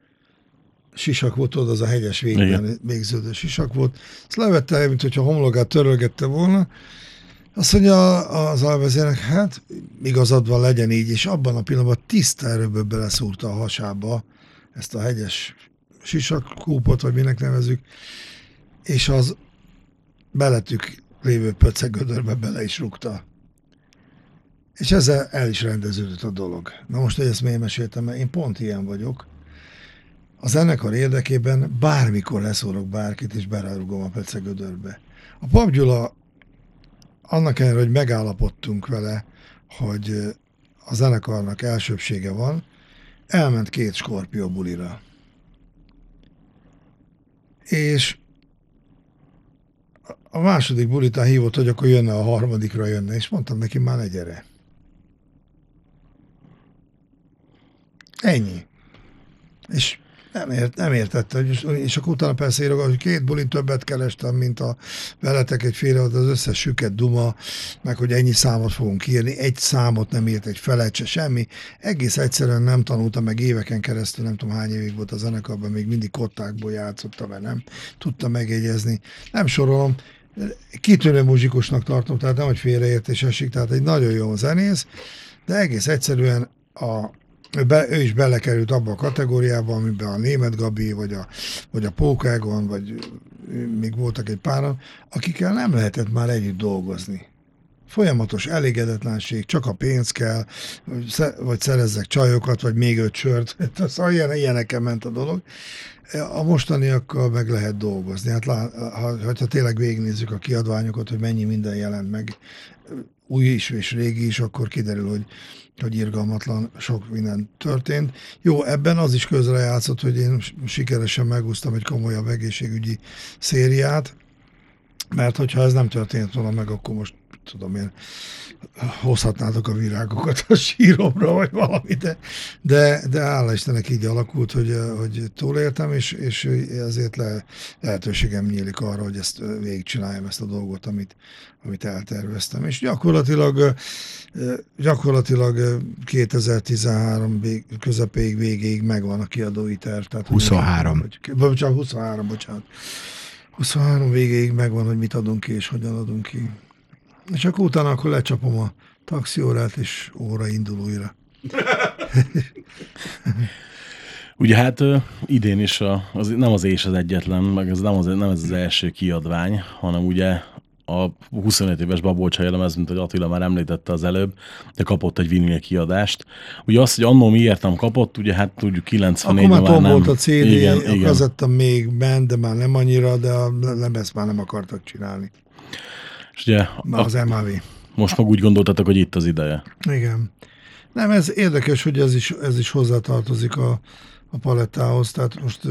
sisak volt, tudod, az a hegyes végben végződő sisak volt. Ezt levette, mint hogyha homlokát törölgette volna, Azt mondja az alvezérnek, hát igazad van, legyen így, és abban a pillanatban tiszta erőből beleszúrta a hasába ezt a hegyes sisakkúpot, vagy minek nevezük, és az beletük lévő pöcegödörbe bele is rúgta. És ezzel el is rendeződött a dolog. Na most, hogy ezt miért meséltem, mert én pont ilyen vagyok. A zenekar érdekében bármikor leszórok bárkit, és berárugom a pöcegödörbe. A Pap Gyula annak ellenére, hogy megállapodtunk vele, hogy a zenekarnak elsőbsége van, elment két Skorpió bulira. És a második bulitán hívott, hogy akkor jönne a harmadikra jönne, és mondtam neki, már ne. Ennyi. És nem, ért, nem értette, és, és akkor utána persze írok, hogy két bulin többet kerestem, mint a veletek egy fél az összes süket duma, meg hogy ennyi számot fogunk írni, egy számot nem írt, egy felet se, semmi. Egész egyszerűen nem tanultam meg éveken keresztül, nem tudom hány évig volt a zenekarban, még mindig kottákból játszottam, mert nem tudtam megjegyezni. Nem sorolom, kitűnő muzsikusnak tartom, tehát nem, hogy félreértés esik, tehát egy nagyon jó zenész, de egész egyszerűen a, be, ő is belekerült abba a kategóriába, amiben a német Gabi, vagy a, vagy a Pókágon, vagy még voltak egy páran, akikkel nem lehetett már együtt dolgozni. Folyamatos elégedetlenség, csak a pénz kell, vagy szerezzek csajokat, vagy még öt sört. *laughs* Szóval ilyen, ilyeneken ment a dolog. A mostaniakkal meg lehet dolgozni. Hát ha, ha tényleg végignézzük a kiadványokat, hogy mennyi minden jelent meg, új is és régi is, akkor kiderül, hogy, hogy irgalmatlan sok minden történt. Jó, ebben az is közrejátszott, hogy én sikeresen megúsztam egy komolyabb egészségügyi szériát, mert hogyha ez nem történt volna meg, akkor most tudom én, hozhatnátok a virágokat a síromra, vagy valami, de, de, de áll Istennek így alakult, hogy, hogy túléltem, és, és ezért le, lehetőségem nyílik arra, hogy ezt végigcsináljam, ezt a dolgot, amit, amit elterveztem. És gyakorlatilag, gyakorlatilag 2013 közepéig, végéig megvan a kiadói terv. Tehát 23. Vagy, csak 23, bocsánat. 23 végéig megvan, hogy mit adunk ki, és hogyan adunk ki. És akkor utána akkor lecsapom a taxiórát, és óra indul újra. Ugye hát idén is a, az, nem az és az egyetlen, meg ez nem, az, nem ez az első kiadvány, hanem ugye a 25 éves Babolcsa jellemez, mint hogy Attila már említette az előbb, de kapott egy vinil kiadást. Ugye azt, hogy annó miért nem kapott, ugye hát tudjuk 94 Akkor már, nem. volt a CD, igen, a igen. még ment, de már nem annyira, de a lemezt már nem akartak csinálni. És ugye Már a, az MAV. most meg úgy gondoltatok, hogy itt az ideje. Igen. Nem, ez érdekes, hogy ez is, ez is hozzátartozik a, a palettához, tehát most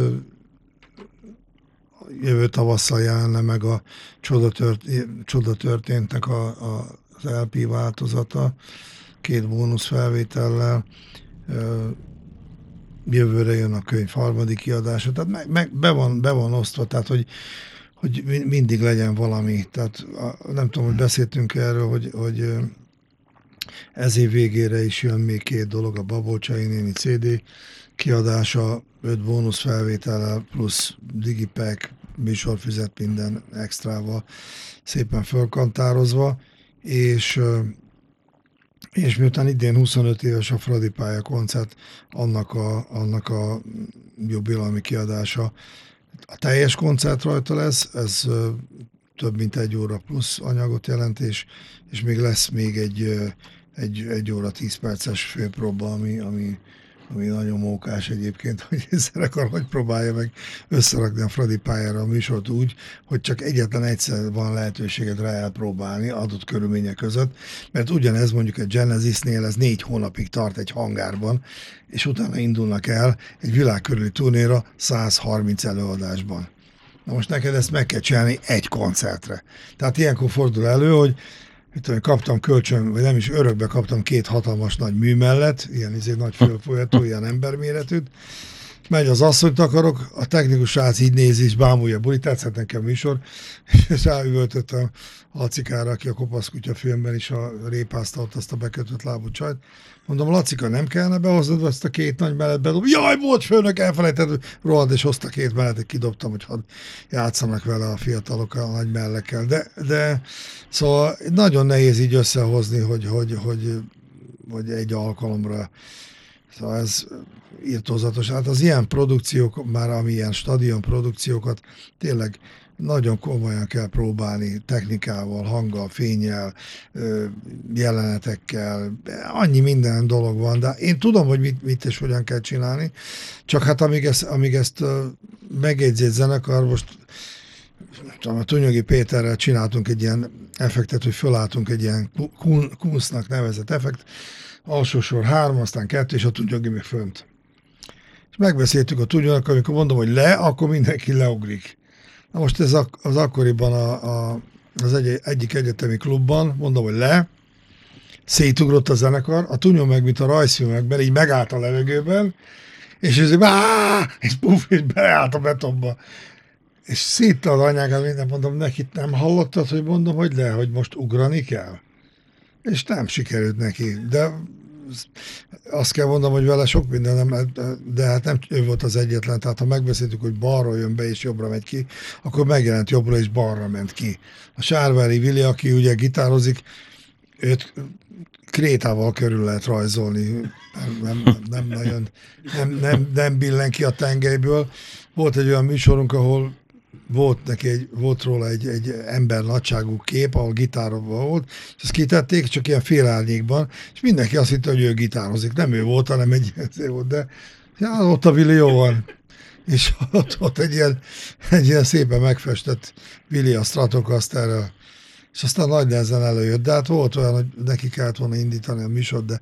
jövő tavasszal jelenne meg a Csoda, tört, Csoda történtnek a, a, az LP változata, két bónusz felvétellel, jövőre jön a könyv harmadik kiadása, tehát meg, meg be, van, be van osztva, tehát hogy hogy mindig legyen valami. Tehát nem tudom, hogy beszéltünk erről, hogy, hogy ez év végére is jön még két dolog, a Babolcsai néni CD kiadása, öt bónusz felvétellel, plusz digipack, műsorfizet minden extrával, szépen fölkantározva, és és miután idén 25 éves a Fradi pálya koncert, annak a, annak a jubileumi kiadása a teljes koncert rajta lesz, ez több mint egy óra plusz anyagot jelent, és, és még lesz még egy, egy, egy óra, tíz perces főpróba, ami, ami, ami nagyon mókás egyébként, *laughs* hogy zenekar hogy próbálja meg összerakni a Fradi pályára a műsort úgy, hogy csak egyetlen egyszer van lehetőséged rá elpróbálni adott körülmények között, mert ugyanez mondjuk egy Genesisnél ez négy hónapig tart egy hangárban, és utána indulnak el egy világkörüli turnéra 130 előadásban. Na most neked ezt meg kell csinálni egy koncertre. Tehát ilyenkor fordul elő, hogy tudom, kaptam kölcsön, vagy nem is örökbe kaptam két hatalmas nagy mű mellett, ilyen izé nagy fölfolyató, ilyen emberméretűt, megy az asszonyt akarok, a technikus srác így nézi, és bámulja a buli, tetszett nekem a műsor, *laughs* és ráüvöltöttem Lacikára, aki a Kopasz kutya filmben is a répázta ott azt a bekötött lábú csajt. Mondom, Lacika, nem kellene behoznod ezt a két nagy menet, bedob. Jaj, volt főnök, elfelejtett, rohad, és hozta két menetet, kidobtam, hogy játszanak vele a fiatalok a nagy mellekkel. De, de szóval nagyon nehéz így összehozni, hogy, hogy, hogy, hogy egy alkalomra Szóval ez írtózatos. Hát az ilyen produkciók, már amilyen stadion produkciókat tényleg nagyon komolyan kell próbálni technikával, hanggal, fényel, jelenetekkel, annyi minden dolog van, de én tudom, hogy mit, mit és hogyan kell csinálni, csak hát amíg ezt, amíg ezt megjegyzi egy zenekar, most tudom, a Tunyogi Péterrel csináltunk egy ilyen effektet, hogy fölálltunk egy ilyen kun- kunsznak nevezett effekt, alsósor három, aztán kettő, és a Tunyogi még fönt. És megbeszéltük a Tunyognak, amikor mondom, hogy le, akkor mindenki leugrik. Na most ez az akkoriban a, a, az egy, egyik egyetemi klubban, mondom, hogy le, szétugrott a zenekar, a Tunyog meg, mint a rajzfilmekben, így megállt a levegőben, és ez és puf, és beállt a betonba. És szétta az anyákat, minden mondom, neki nem hallottad, hogy mondom, hogy le, hogy most ugrani kell? És nem sikerült neki, de azt kell mondom, hogy vele sok minden nem, de hát nem ő volt az egyetlen, tehát ha megbeszéltük, hogy balról jön be és jobbra megy ki, akkor megjelent jobbra és balra ment ki. A Sárvári Vili, aki ugye gitározik, őt krétával körül lehet rajzolni, nem, nem, nem nagyon, nem, nem, nem billen ki a tengelyből. Volt egy olyan műsorunk, ahol volt neki egy, volt róla egy, egy ember nagyságú kép, ahol gitárokban volt, és ezt kitették, csak ilyen félárnyékban, és mindenki azt hitte, hogy ő gitározik. Nem ő volt, hanem egy volt, de ja, ott a Vili jó van. És ott, ott egy, ilyen, egy ilyen szépen megfestett Vili a Stratocasterrel, és aztán nagy nehezen előjött, de hát volt olyan, hogy neki kellett volna indítani a műsor, de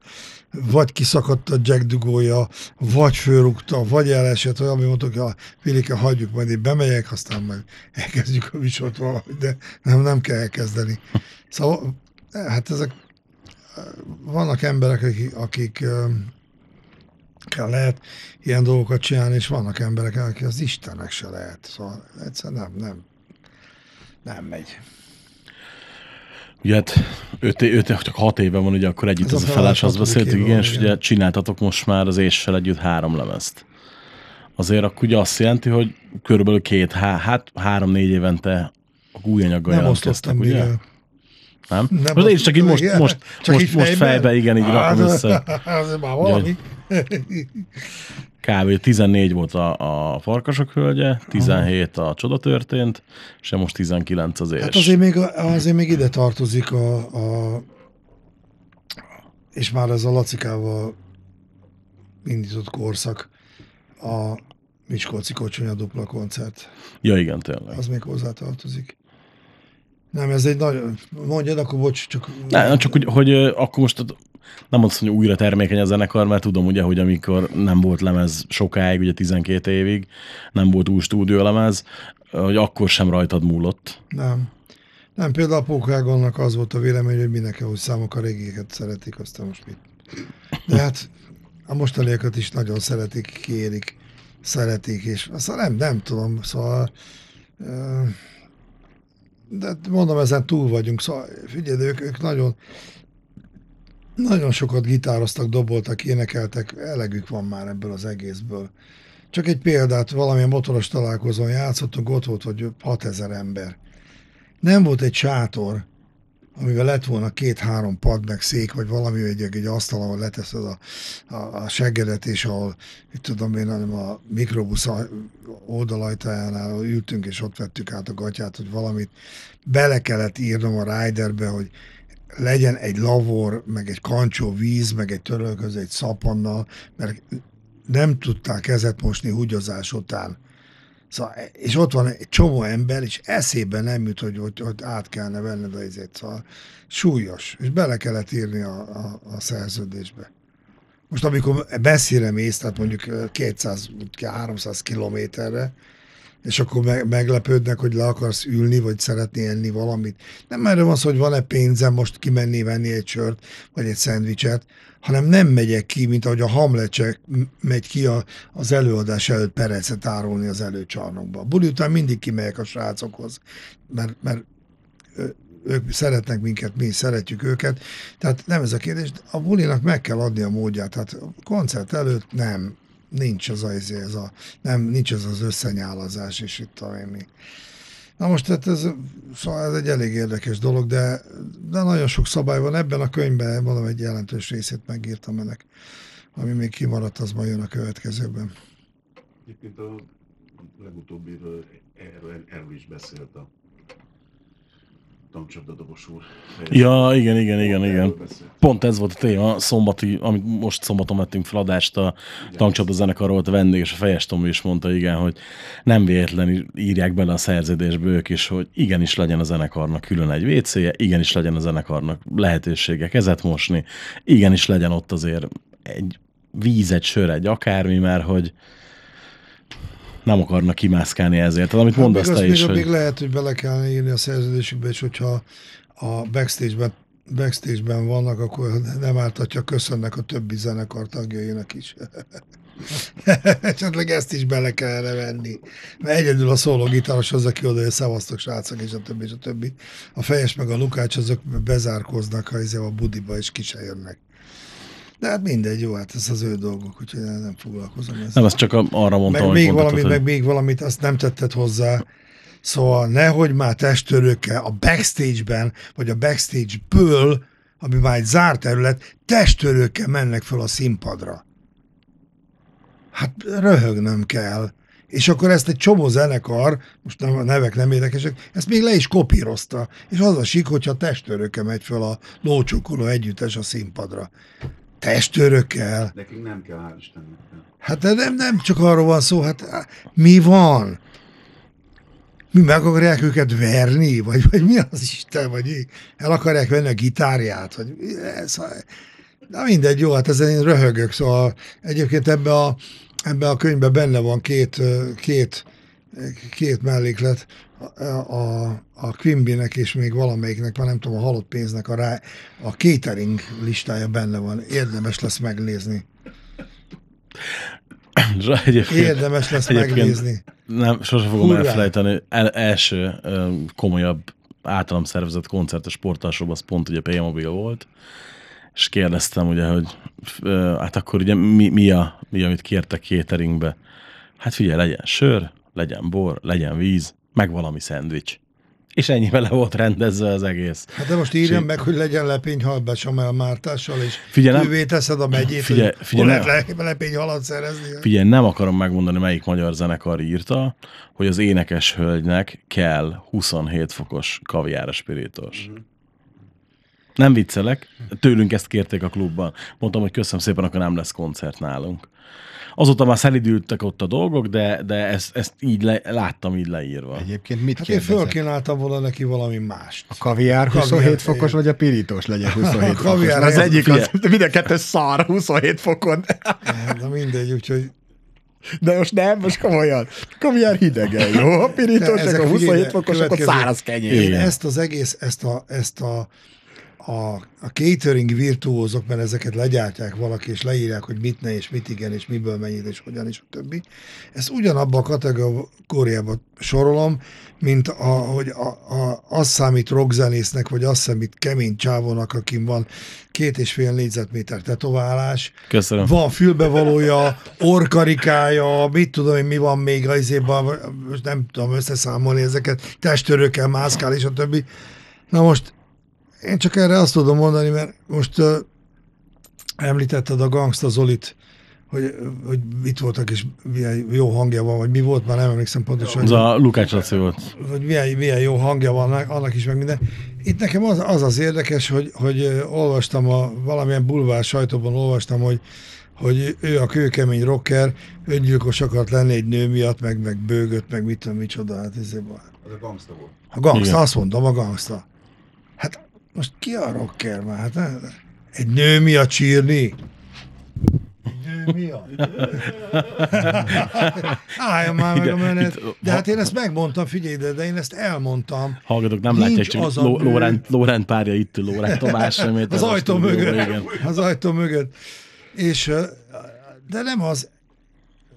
vagy kiszakadt a jack dugója, vagy fölrúgta, vagy elesett, olyan, ami mondtuk, a Pilike, hagyjuk, majd én bemegyek, aztán majd elkezdjük a műsort valahogy, de nem, nem kell elkezdeni. Szóval, hát ezek, vannak emberek, akik, akik kell lehet ilyen dolgokat csinálni, és vannak emberek, akik az Istennek se lehet. Szóval egyszerűen nem, nem, nem megy. Ugye hát öt, öt, csak hat éve van, ugye akkor együtt Ez az a a felállás, azt beszéltük, év igen, és ugye csináltatok most már az éssel együtt három lemezt. Azért akkor ugye azt jelenti, hogy körülbelül két, há, hát három-négy évente új anyaggal Nem jelentkeztek, ugye? még el. Nem? Nem most én csak így most, igen. most, Csak most, így most fejbe, igen, így Hát, rakom össze. *laughs* Az már valami. *laughs* Kb. 14 volt a, a Farkasok hölgye, 17 a Csoda történt, és most 19 az érs. Hát azért még, azért még ide tartozik a, a és már ez a Lacikával indított korszak, a Miskolci Kocsonya dupla koncert. Ja, igen, tényleg. Az még hozzá tartozik. Nem, ez egy nagyon... Mondjad, akkor bocs, csak... Ne, csak hogy, hogy akkor most nem azt hogy újra termékeny a zenekar, mert tudom ugye, hogy amikor nem volt lemez sokáig, ugye 12 évig, nem volt új stúdiólemez, hogy akkor sem rajtad múlott. Nem. Nem, például a Pókágonnak az volt a vélemény, hogy mindenki, hogy számok a régieket szeretik, aztán most mit. De hát a mostaniakat is nagyon szeretik, kérik, szeretik, és aztán nem, nem tudom, szóval de mondom, ezen túl vagyunk, szóval figyelj, ők, ők nagyon nagyon sokat gitároztak, doboltak, énekeltek, elegük van már ebből az egészből. Csak egy példát, valamilyen motoros találkozón játszottunk, ott volt, hogy 6000 ember. Nem volt egy sátor, amivel lett volna két-három pad, meg szék, vagy valami, egy, egy asztal, ahol leteszed a, a, a seggedet, és ahol, mit tudom én, hanem a mikrobusz oldalajtajánál ültünk, és ott vettük át a gatyát, hogy valamit bele kellett írnom a riderbe, hogy legyen egy lavor, meg egy kancsó víz, meg egy törölköz, egy szapannal, mert nem tudták kezet mosni húgyozás után. Szóval, és ott van egy csomó ember, és eszébe nem jut, hogy, hogy, hogy át kellene venned a izét. Szóval súlyos, és bele kellett írni a, a, a szerződésbe. Most amikor messzire mész, tehát mondjuk 200-300 kilométerre, és akkor me- meglepődnek, hogy le akarsz ülni, vagy szeretni enni valamit. Nem erről van szó, hogy van-e pénzem most kimenni venni egy sört, vagy egy szendvicset, hanem nem megyek ki, mint ahogy a Hamlecsek megy ki a, az előadás előtt perecet árulni az előcsarnokba. A buli után mindig kimegyek a srácokhoz, mert, mert ők szeretnek minket, mi szeretjük őket. Tehát nem ez a kérdés, a bulinak meg kell adni a módját. Tehát a koncert előtt nem, nincs az a, ez a nem, nincs ez az összenyálazás, és itt a mi. Na most tehát ez, szóval ez egy elég érdekes dolog, de, de nagyon sok szabály van ebben a könyvben, mondom, egy jelentős részét megírtam ennek. Ami még kimaradt, az majd jön a következőben. Egyébként a legutóbbiről erről, erről is beszélt a tankcsapdadobos úr. Ja, igen, igen, igen, igen. Pont ez volt a téma, szombati, amit most szombaton vettünk fel adást a tankcsapda zenekarról, volt a vendég, és a Fejes Tomi is mondta, igen, hogy nem véletlenül írják bele a szerződésbe ők is, hogy igenis legyen a zenekarnak külön egy WC-je, igenis legyen a zenekarnak lehetősége kezet mosni, igenis legyen ott azért egy víz, egy sör, egy akármi, mert hogy nem akarnak kimászkálni ezért. Tehát, amit mondasz még te is, még, hogy... még lehet, hogy bele kellene írni a szerződésükbe, és hogyha a backstage-ben backstage-ben vannak, akkor nem ártatja, köszönnek a többi zenekar tagjainak is. *laughs* Esetleg ezt is bele kellene venni. Mert egyedül a szóló gitáros az, aki oda, hogy szavaztok srácok, és a többi, és a többi. A fejes meg a Lukács, azok bezárkoznak ha izé a budiba, és ki se jönnek. De hát mindegy, jó, hát ez az ő dolgok, úgyhogy nem foglalkozom ezzel. Nem, ezt csak arra mondtam, Meg még mondtad, valamit, hogy... meg még valamit, azt nem tetted hozzá. Szóval nehogy már testörőkkel a backstage-ben, vagy a backstage-ből, ami már egy zárt terület, testörőkkel mennek fel a színpadra. Hát röhögnöm kell. És akkor ezt egy csomó zenekar, most nem, a nevek nem érdekesek, ezt még le is kopírozta. És az a sik, hogyha testőrökkel megy fel a lócsokoló együttes a színpadra. Testőrökkel. Nekünk nem kell, hál' Istennek. Hát de nem, nem csak arról van szó, hát mi van? Mi meg akarják őket verni? Vagy, vagy mi az Isten? Vagy mi? el akarják venni a gitárját? Vagy ez? Na mindegy, jó, hát ezen én röhögök, szóval egyébként ebbe a, ebbe a könyvben benne van két, két, két melléklet, a, a, Quimbynek és még valamelyiknek, már nem tudom, a halott pénznek a, rá, a catering listája benne van. Érdemes lesz megnézni. *clears throat* Egyébként, Érdemes lesz Egyébként- megnézni. Nem, sose fogom Hurrá! elfelejteni. El, első komolyabb általam szervezett koncert a sportalsóban, az pont ugye P-Mobil volt, és kérdeztem ugye, hogy hát akkor ugye mi, mi, a, mi amit kértek cateringbe. Hát figyelj, legyen sör, legyen bor, legyen víz, meg valami szendvics. És ennyivel le volt rendezve az egész. Hát de most írjam meg, hogy legyen lepényhal Becsamel Mártással, és Figyelj, tűvé teszed a megyét, Figyelj, hogy figyelj, hol lehet le, lepényhalat szerezni. Figyelj, nem akarom megmondani, melyik magyar zenekar írta, hogy az énekes hölgynek kell 27 fokos kaviára spiritos. Nem viccelek, tőlünk ezt kérték a klubban. Mondtam, hogy köszönöm szépen, akkor nem lesz koncert nálunk. Azóta már szelidültek ott a dolgok, de, de ezt, ezt így le, láttam így leírva. Egyébként mit Hát én kérdezek? fölkínáltam volna neki valami mást. A kaviár Kaviár, 27 fokos, igen. vagy a pirítós legyen *laughs* 27 A fokos? kaviár Az egyik, az, *laughs* mind a kettő szar 27 fokon. *laughs* Na mindegy, úgyhogy De most nem, most komolyan. Kaviár hidegen, jó? A pirítós, akkor 27 figyelj, fokos, akkor következő- száraz kenyér. én ezt az egész, ezt a, ezt a, a, a catering virtuózok, mert ezeket legyártják valaki, és leírják, hogy mit ne, és mit igen, és miből mennyit, és hogyan, és a többi. Ezt ugyanabba a kategóriába sorolom, mint a, hogy a, a, az számít rockzenésznek, vagy az számít kemény csávónak, akin van két és fél négyzetméter tetoválás, Köszönöm. van fülbevalója, orkarikája, mit tudom én, mi van még az izében, most nem tudom összeszámolni ezeket, testörőkkel mászkál és a többi. Na most én csak erre azt tudom mondani, mert most uh, említetted a Gangsta Zolit, hogy, hogy mit voltak, és milyen jó hangja van, vagy mi volt, már nem emlékszem pontosan. Az hogy- a Lukács Laci volt. hogy milyen, milyen jó hangja van annak is, meg minden. Itt nekem az az, az érdekes, hogy, hogy olvastam a valamilyen bulvár sajtóban olvastam, hogy, hogy ő a kőkemény rocker, öngyilkos akart lenni egy nő miatt, meg, meg bőgött, meg mit tudom, micsoda. Hát ez Az a gangsta volt. a gangsta, Igen. azt mondom, a gangsta. Hát most ki a rocker már? Hát, ne- egy nő miatt sírni? Egy nő? Álljon már meg a menet. De hát én ezt megmondtam, figyelj, de, de én ezt elmondtam. Hallgatók, nem látják, csak Ló- Lórend, Lórend párja itt ül, Lórend Tomás sem Az ajtó mögött. Igen. Az ajtó mögött. És, de nem az,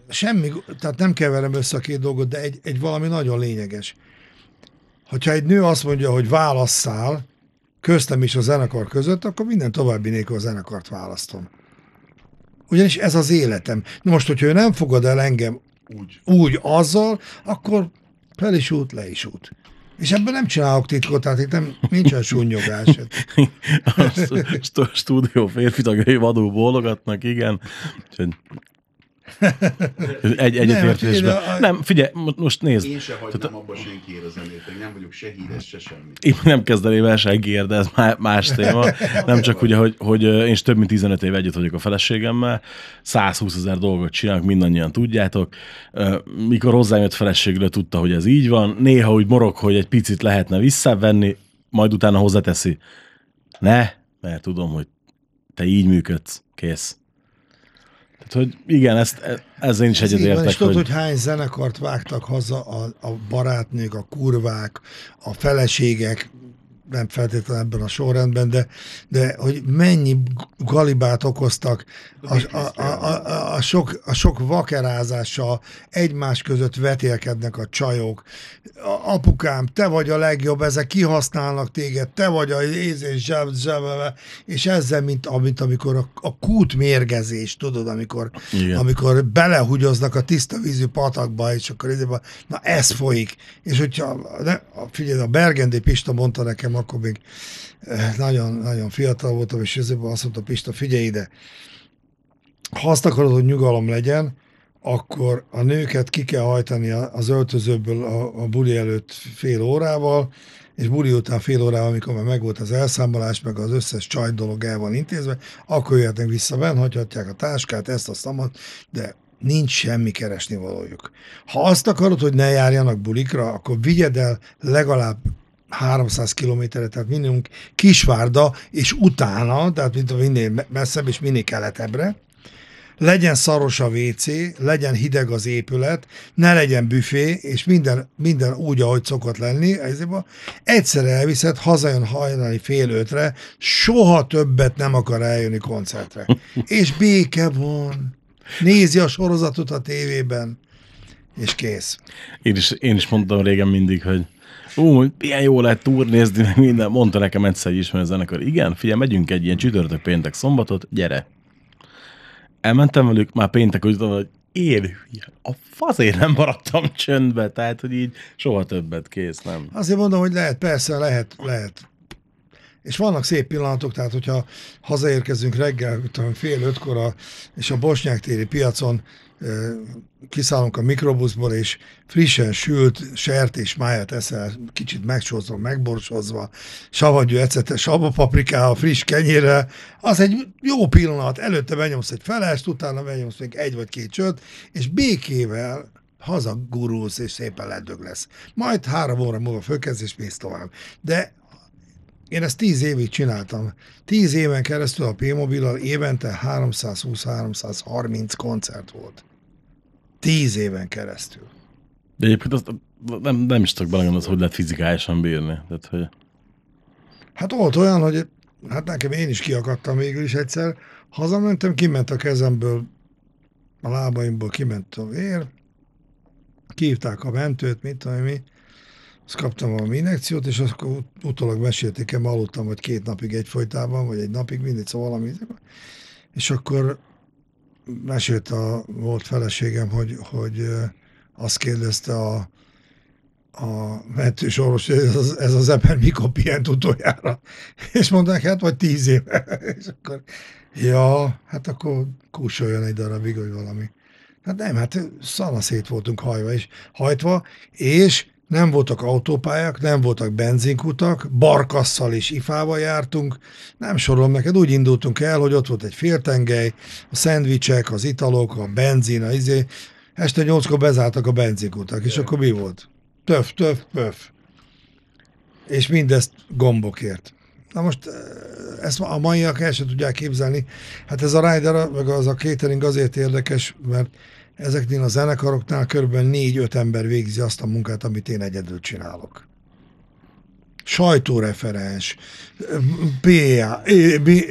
semmi, tehát nem keverem össze a két dolgot, de egy, egy valami nagyon lényeges. Hogyha egy nő azt mondja, hogy válasszál, köztem is a zenekar között, akkor minden további nélkül a zenekart választom. Ugyanis ez az életem. Na most, hogyha ő nem fogad el engem Úgy. úgy azzal, akkor fel is út, le is út. És ebben nem csinálok titkot, tehát itt nem, nincsen sunnyogás. *laughs* A st- stúdió férfi tagjai vadul bólogatnak, igen. Úgyhogy Egy, egyetértésben. figyelj, a- Nem, figyelj, mo- most nézd. Én se hagynám abba senkiért a zenét, én nem vagyok se híres, se semmi. Én nem kezdeném el senkiért, de ez má- más *laughs* téma. Nem csak ugye, hogy, hogy én is több mint 15 év együtt vagyok a feleségemmel, 120 ezer dolgot csinálok, mindannyian tudjátok. Mikor hozzám jött feleségről, tudta, hogy ez így van. Néha úgy morog, hogy egy picit lehetne visszavenni, majd utána hozzáteszi. Ne, mert tudom, hogy te így működsz. Kész. Tehát, hogy igen, ezt, e- ezzel én is Ez így van, egyetértek, és tudod, hogy... hogy hány zenekart vágtak haza a, a barátnők, a kurvák, a feleségek, nem feltétlenül ebben a sorrendben, de, de hogy mennyi galibát okoztak a, a, a, a, sok, a sok vakerázással, egymás között vetélkednek a csajok. Apukám, te vagy a legjobb, ezek kihasználnak téged, te vagy a éz és zseb, zsebebe, és ezzel, mint, mint amikor a, a kút mérgezés, tudod, amikor, Igen. amikor belehugyoznak a tiszta vízű patakba, és akkor na ez folyik. És hogyha, ne, figyelj, a Bergendi Pista mondta nekem, akkor még eh, nagyon, nagyon fiatal voltam, és ezért azt mondta Pista, figyelj ide, ha azt akarod, hogy nyugalom legyen, akkor a nőket ki kell hajtani a- az öltözőből a, a buli előtt fél órával, és buli után fél órával, amikor már megvolt az elszámolás, meg az összes csaj dolog el van intézve, akkor jöhetnek vissza, benn hagyhatják a táskát, ezt, azt, amat, de nincs semmi keresni valójuk. Ha azt akarod, hogy ne járjanak bulikra, akkor vigyed el legalább 300 kilométerre, tehát minimum Kisvárda, és utána, tehát mint minél me- messzebb és minél keletebbre, legyen szaros a WC, legyen hideg az épület, ne legyen büfé, és minden, minden úgy, ahogy szokott lenni, ezért egyszer elviszed, hazajön hajnali fél ötre, soha többet nem akar eljönni koncertre. *laughs* És béke van. Nézi a sorozatot a tévében, és kész. Én is, én is mondtam régen mindig, hogy ú, milyen jó lehet turnézni, meg minden. Mondta nekem egyszer egy ismerő zenekar, igen, figyelj, megyünk egy ilyen csütörtök, péntek, szombatot, gyere. Elmentem velük, már péntek úgy tudom, hogy én a fazért nem maradtam csöndbe, tehát, hogy így soha többet kész, nem. Azért mondom, hogy lehet, persze, lehet, lehet. És vannak szép pillanatok, tehát hogyha hazaérkezünk reggel, tudom, fél ötkor, és a Bosnyák téri piacon kiszállunk a mikrobuszból, és frissen sült sertés máját eszel, kicsit megsózva, megborsozva, savanyú ecete, sabapaprikával, friss kenyérrel, az egy jó pillanat. Előtte benyomsz egy felest, utána benyomsz még egy vagy két csöt, és békével hazagurulsz, és szépen ledög lesz. Majd három óra múlva fölkezd, és mész tovább. De én ezt tíz évig csináltam. Tíz éven keresztül a P-Mobillal évente 320-330 koncert volt. Tíz éven keresztül. De egyébként azt nem, nem is tudok belegondolni, hogy lehet fizikálisan bírni. Tehát, hogy Hát volt olyan, hogy hát nekem én is kiakadtam végül is egyszer. Hazamentem, kiment a kezemből, a lábaimból kiment a vér, kívták a mentőt, mit tudom én mi, azt kaptam valami injekciót, és akkor ut- utólag mesélték el, aludtam vagy két napig egyfolytában, vagy egy napig, mindig, szóval valami. És akkor mesélt a volt feleségem, hogy, hogy azt kérdezte a, a mentős orvos, ez az, ez az ember mikor pihent utoljára. *laughs* És mondták, hát vagy tíz éve. *laughs* És akkor, ja, hát akkor kúsoljon egy darabig, vagy valami. Hát nem, hát szanaszét voltunk hajva és hajtva, és nem voltak autópályák, nem voltak benzinkutak, barkasszal és ifával jártunk, nem sorolom neked, úgy indultunk el, hogy ott volt egy féltengely, a szendvicsek, az italok, a benzin, a izé, este nyolckor bezártak a benzinkutak, és akkor mi volt? Töf, töf, pöf. És mindezt gombokért. Na most eh, ezt a maiak el sem tudják képzelni. Hát ez a rider, meg az a catering azért érdekes, mert ezeknél a zenekaroknál körülbelül négy-öt ember végzi azt a munkát, amit én egyedül csinálok. Sajtóreferens, PA, mi,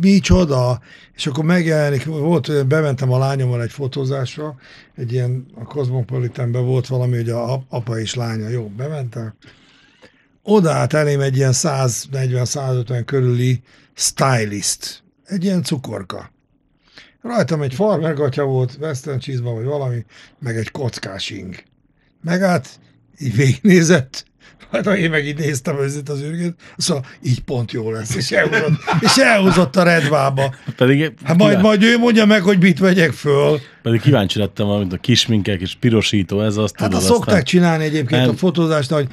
micsoda, és akkor megjelenik, volt, bementem a lányommal egy fotózásra, egy ilyen, a Cosmopolitanben volt valami, hogy a ap- apa és lánya, jó, bementem, odaállt elém egy ilyen 140-150 körüli stylist, egy ilyen cukorka. Rajtam egy farmergatya volt, western cheese vagy valami, meg egy kockás ing. Megállt, így végignézett, Hát én meg így néztem őzét az űrgét, szóval így pont jó lesz, és elhúzott, és elhúzott a redvába. Pedig, Hát majd, majd ő mondja meg, hogy mit vegyek föl. pedig kíváncsi lettem, amit a kisminkek és pirosító, ez azt Hát tudod, azt szokták csinálni egyébként Nem. a fotózást, hogy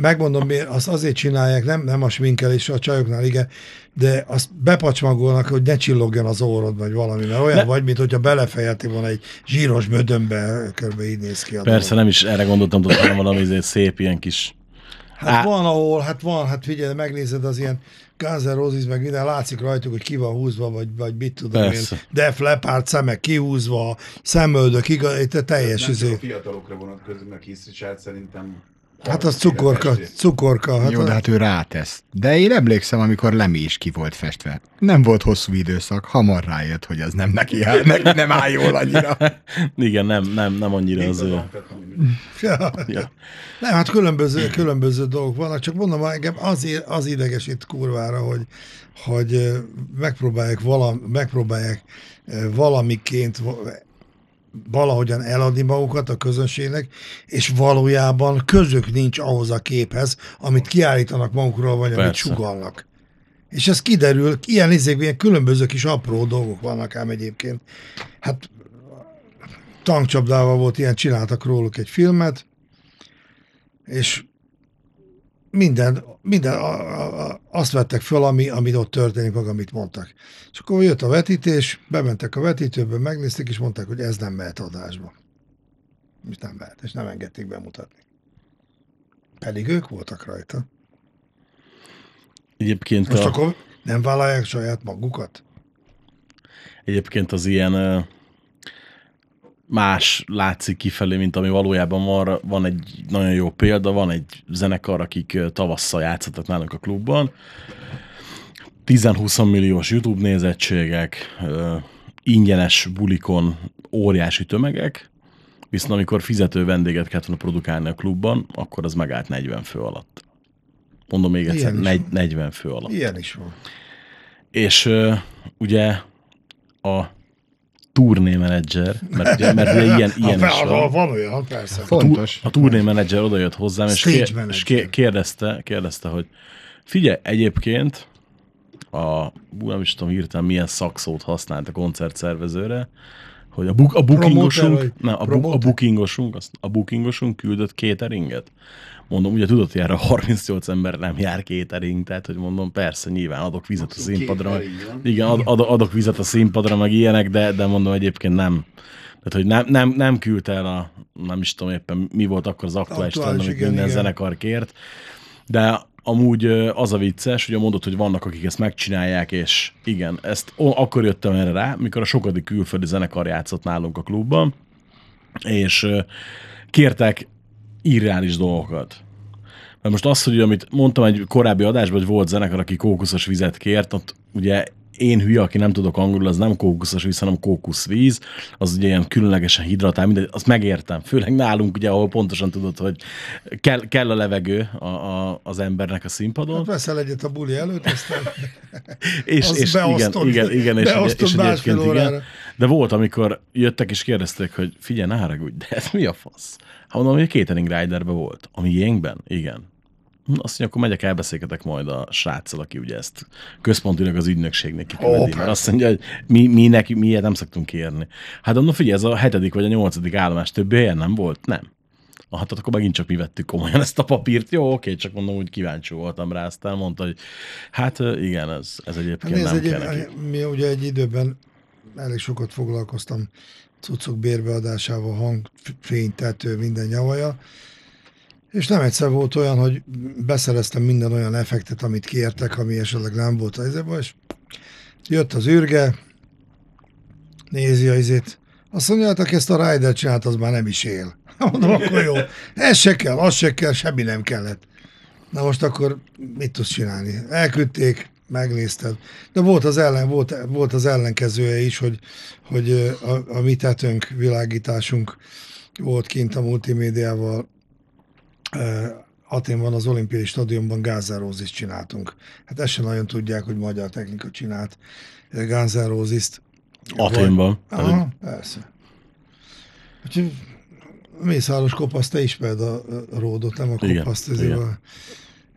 megmondom, miért, azt azért csinálják, nem, nem a sminkelés a csajoknál, igen, de azt bepacsmagolnak, hogy ne csillogjon az órod, vagy valami, mert olyan Ne- vagy, mint hogyha belefejelti volna egy zsíros bödönbe, körbe így néz ki a Persze, dolog. nem is erre gondoltam, tudod, hanem valami izé szép ilyen kis... Hát Á- van, ahol, hát van, hát figyelj, megnézed az ilyen Guns N' Roses, meg minden, látszik rajtuk, hogy ki van húzva, vagy, vagy mit tudom Persze. én, Def Leppard szemek kihúzva, szemöldök, igaz, itt a teljes Nem izé. a fiatalokra vonatkozik, meg Keith Richard szerintem... Hát az cukorka, cukorka. Hát Jó, de hát ő rátesz. De én emlékszem, amikor Lemi is ki volt festve. Nem volt hosszú időszak, hamar rájött, hogy az nem neki áll, neki nem áll jól annyira. *laughs* Igen, nem, nem, nem annyira az ő... Ja. Ja. Nem, hát különböző, különböző dolgok vannak, csak mondom, engem az, az idegesít kurvára, hogy, hogy megpróbálják, vala, megpróbálják valamiként va- valahogyan eladni magukat a közönségnek, és valójában közök nincs ahhoz a képhez, amit kiállítanak magukról, vagy amit Persze. sugalnak. És ez kiderül, ilyen, izék, ilyen különböző kis apró dolgok vannak ám egyébként. Hát tankcsapdával volt ilyen, csináltak róluk egy filmet, és minden, minden a, a, azt vettek föl, ami, amit ott történik, meg amit mondtak. És akkor jött a vetítés, bementek a vetítőbe, megnézték, és mondták, hogy ez nem mehet adásba. És nem mehet, és nem engedték bemutatni. Pedig ők voltak rajta. Egyébként, Most a, akkor nem vállalják saját magukat? egyébként az ilyen más látszik kifelé, mint ami valójában van. Van egy nagyon jó példa, van egy zenekar, akik tavasszal játszottak nálunk a klubban. 10-20 milliós YouTube nézettségek, ingyenes bulikon óriási tömegek, viszont amikor fizető vendéget kellett volna produkálni a klubban, akkor az megállt 40 fő alatt. Mondom még egyszer, negy, van. 40 fő alatt. Ilyen is van. És ugye a turnémenedzser, mert ugye, mert ugye ilyen, ilyen is van. van olyan, persze. Fontos. A turnémenedzser oda jött hozzám, és, kér, és kérdezte, kérdezte, hogy figyelj, egyébként a, hú, nem is tudom hirtelen milyen szakszót használt a koncertszervezőre, hogy a, buk, a bookingosunk, nem, a, bu, a bookingosunk, azt, a bookingosunk küldött cateringet. Mondom, ugye tudod, hogy erre a 38 ember nem jár catering, tehát hogy mondom, persze, nyilván adok vizet a színpadra. Igen, ad, ad, adok vizet a színpadra, meg ilyenek, de, de mondom egyébként nem. Tehát, hogy nem, nem, nem küldte el a, nem is tudom éppen mi volt akkor az aktuális Aktuális, trend, amit igen, minden igen. zenekar kért. De amúgy az a vicces, hogy mondod, hogy vannak, akik ezt megcsinálják, és igen, ezt akkor jöttem erre rá, mikor a sokadik külföldi zenekar játszott nálunk a klubban, és kértek irreális dolgokat. Mert most az, hogy amit mondtam egy korábbi adásban, hogy volt zenekar, aki kókuszos vizet kért, ott ugye én hülye, aki nem tudok angolul, az nem kókuszos víz, hanem kókuszvíz, az ugye ilyen különlegesen hidratál, mindegy, azt megértem. Főleg nálunk, ugye, ahol pontosan tudod, hogy kell, kell a levegő a, a, az embernek a színpadon. Hát veszel egyet a buli előtt, aztán *laughs* És, Azt és igen, beosztod- igen, igen, és, beosztod és egyébként igen. De volt, amikor jöttek és kérdezték, hogy figyelj, ne haragudj, de ez mi a fasz? Hát mondom, hogy a Catering Riderben volt. A miénkben? Igen. Hm, Azt mondja, akkor megyek, elbeszélgetek majd a sráccal, aki ugye ezt központilag az ügynökségnek Ó, mert azt mondja, hogy mi, mi, neki, mi ilyet nem szoktunk kérni. Hát mondom, figyelj, ez a hetedik vagy a nyolcadik állomás többi helyen nem volt? Nem. Ah, hát akkor megint csak mi vettük komolyan ezt a papírt. Jó, oké, csak mondom, hogy kíváncsi voltam rá, aztán mondta, hogy hát igen, ez, ez Hát egyébként nézd, nem egy, kell neki. mi ugye egy időben elég sokat foglalkoztam cuccok bérbeadásával, hang, fény, tető, minden nyavaja, És nem egyszer volt olyan, hogy beszereztem minden olyan effektet, amit kértek, ami esetleg nem volt a izében, és jött az űrge, nézi a izét, azt mondja, hát aki ezt a Rider csinált, az már nem is él. *laughs* Mondom, akkor jó. Ez se kell, az se kell, semmi nem kellett. Na most akkor mit tudsz csinálni? Elküldték, megnézted. De volt az, ellen, volt, volt az ellenkezője is, hogy, hogy a, a mi tetőnk, világításunk volt kint a multimédiával. Aténban az olimpiai stadionban gázzárózist csináltunk. Hát ezt sem nagyon tudják, hogy magyar technika csinált gázzárózist. Aténban. Aha, persze. Úgyhogy Mészáros kopaszt, te ismered a, a ródot, nem a Igen, kopaszt, igen. ezért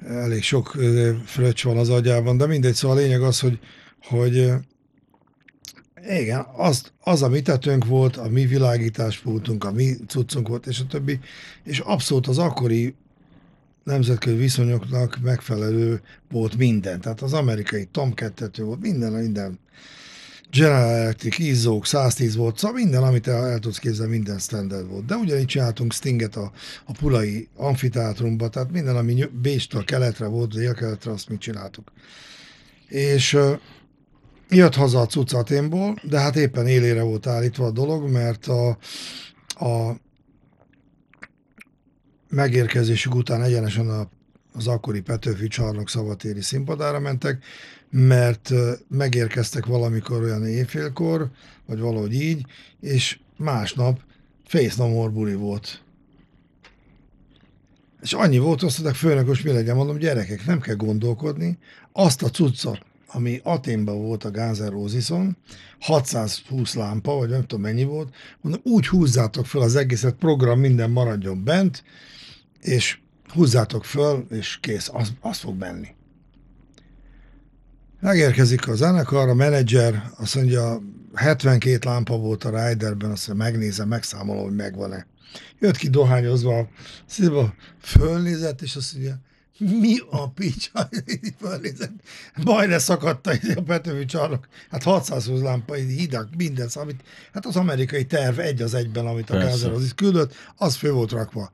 elég sok fröccs van az agyában, de mindegy, szóval a lényeg az, hogy, hogy igen, az, az a mi tetőnk volt, a mi világításpultunk, a mi cuccunk volt, és a többi, és abszolút az akkori nemzetközi viszonyoknak megfelelő volt minden. Tehát az amerikai Tomcat volt, minden, minden General Electric, izzók, 110 volt, szóval minden, amit el, el tudsz képzelni, minden standard volt. De ugyanígy csináltunk Stinget a, a Pulai amfiteátrumba, tehát minden, ami Bécstől keletre volt, délkeletre, azt mi csináltuk. És uh, jött haza a cucc Aténból, de hát éppen élére volt állítva a dolog, mert a, a megérkezésük után egyenesen a, az akkori Petőfi csarnok szabatéri színpadára mentek, mert megérkeztek valamikor olyan éjfélkor, vagy valahogy így, és másnap Face No More volt. És annyi volt, azt mondták, főnökös, mi legyen, mondom, gyerekek, nem kell gondolkodni, azt a cuccot, ami Aténban volt a Guns N' Roses-on, 620 lámpa, vagy nem tudom mennyi volt, mondom, úgy húzzátok fel az egészet, program minden maradjon bent, és húzzátok föl, és kész, az, az fog menni. Megérkezik a zenekar, a menedzser, azt mondja, 72 lámpa volt a Riderben, azt mondja, megnézem, megszámolom, hogy megvan-e. Jött ki dohányozva, a szívba, fölnézett, és azt mondja, mi a picsa? *laughs* Fölnézett. Majdne szakadt a a Petőfi csarnok. Hát 620 lámpa, hideg, minden, amit, hát az amerikai terv egy az egyben, amit a. Gázer az is küldött, az fő volt rakva.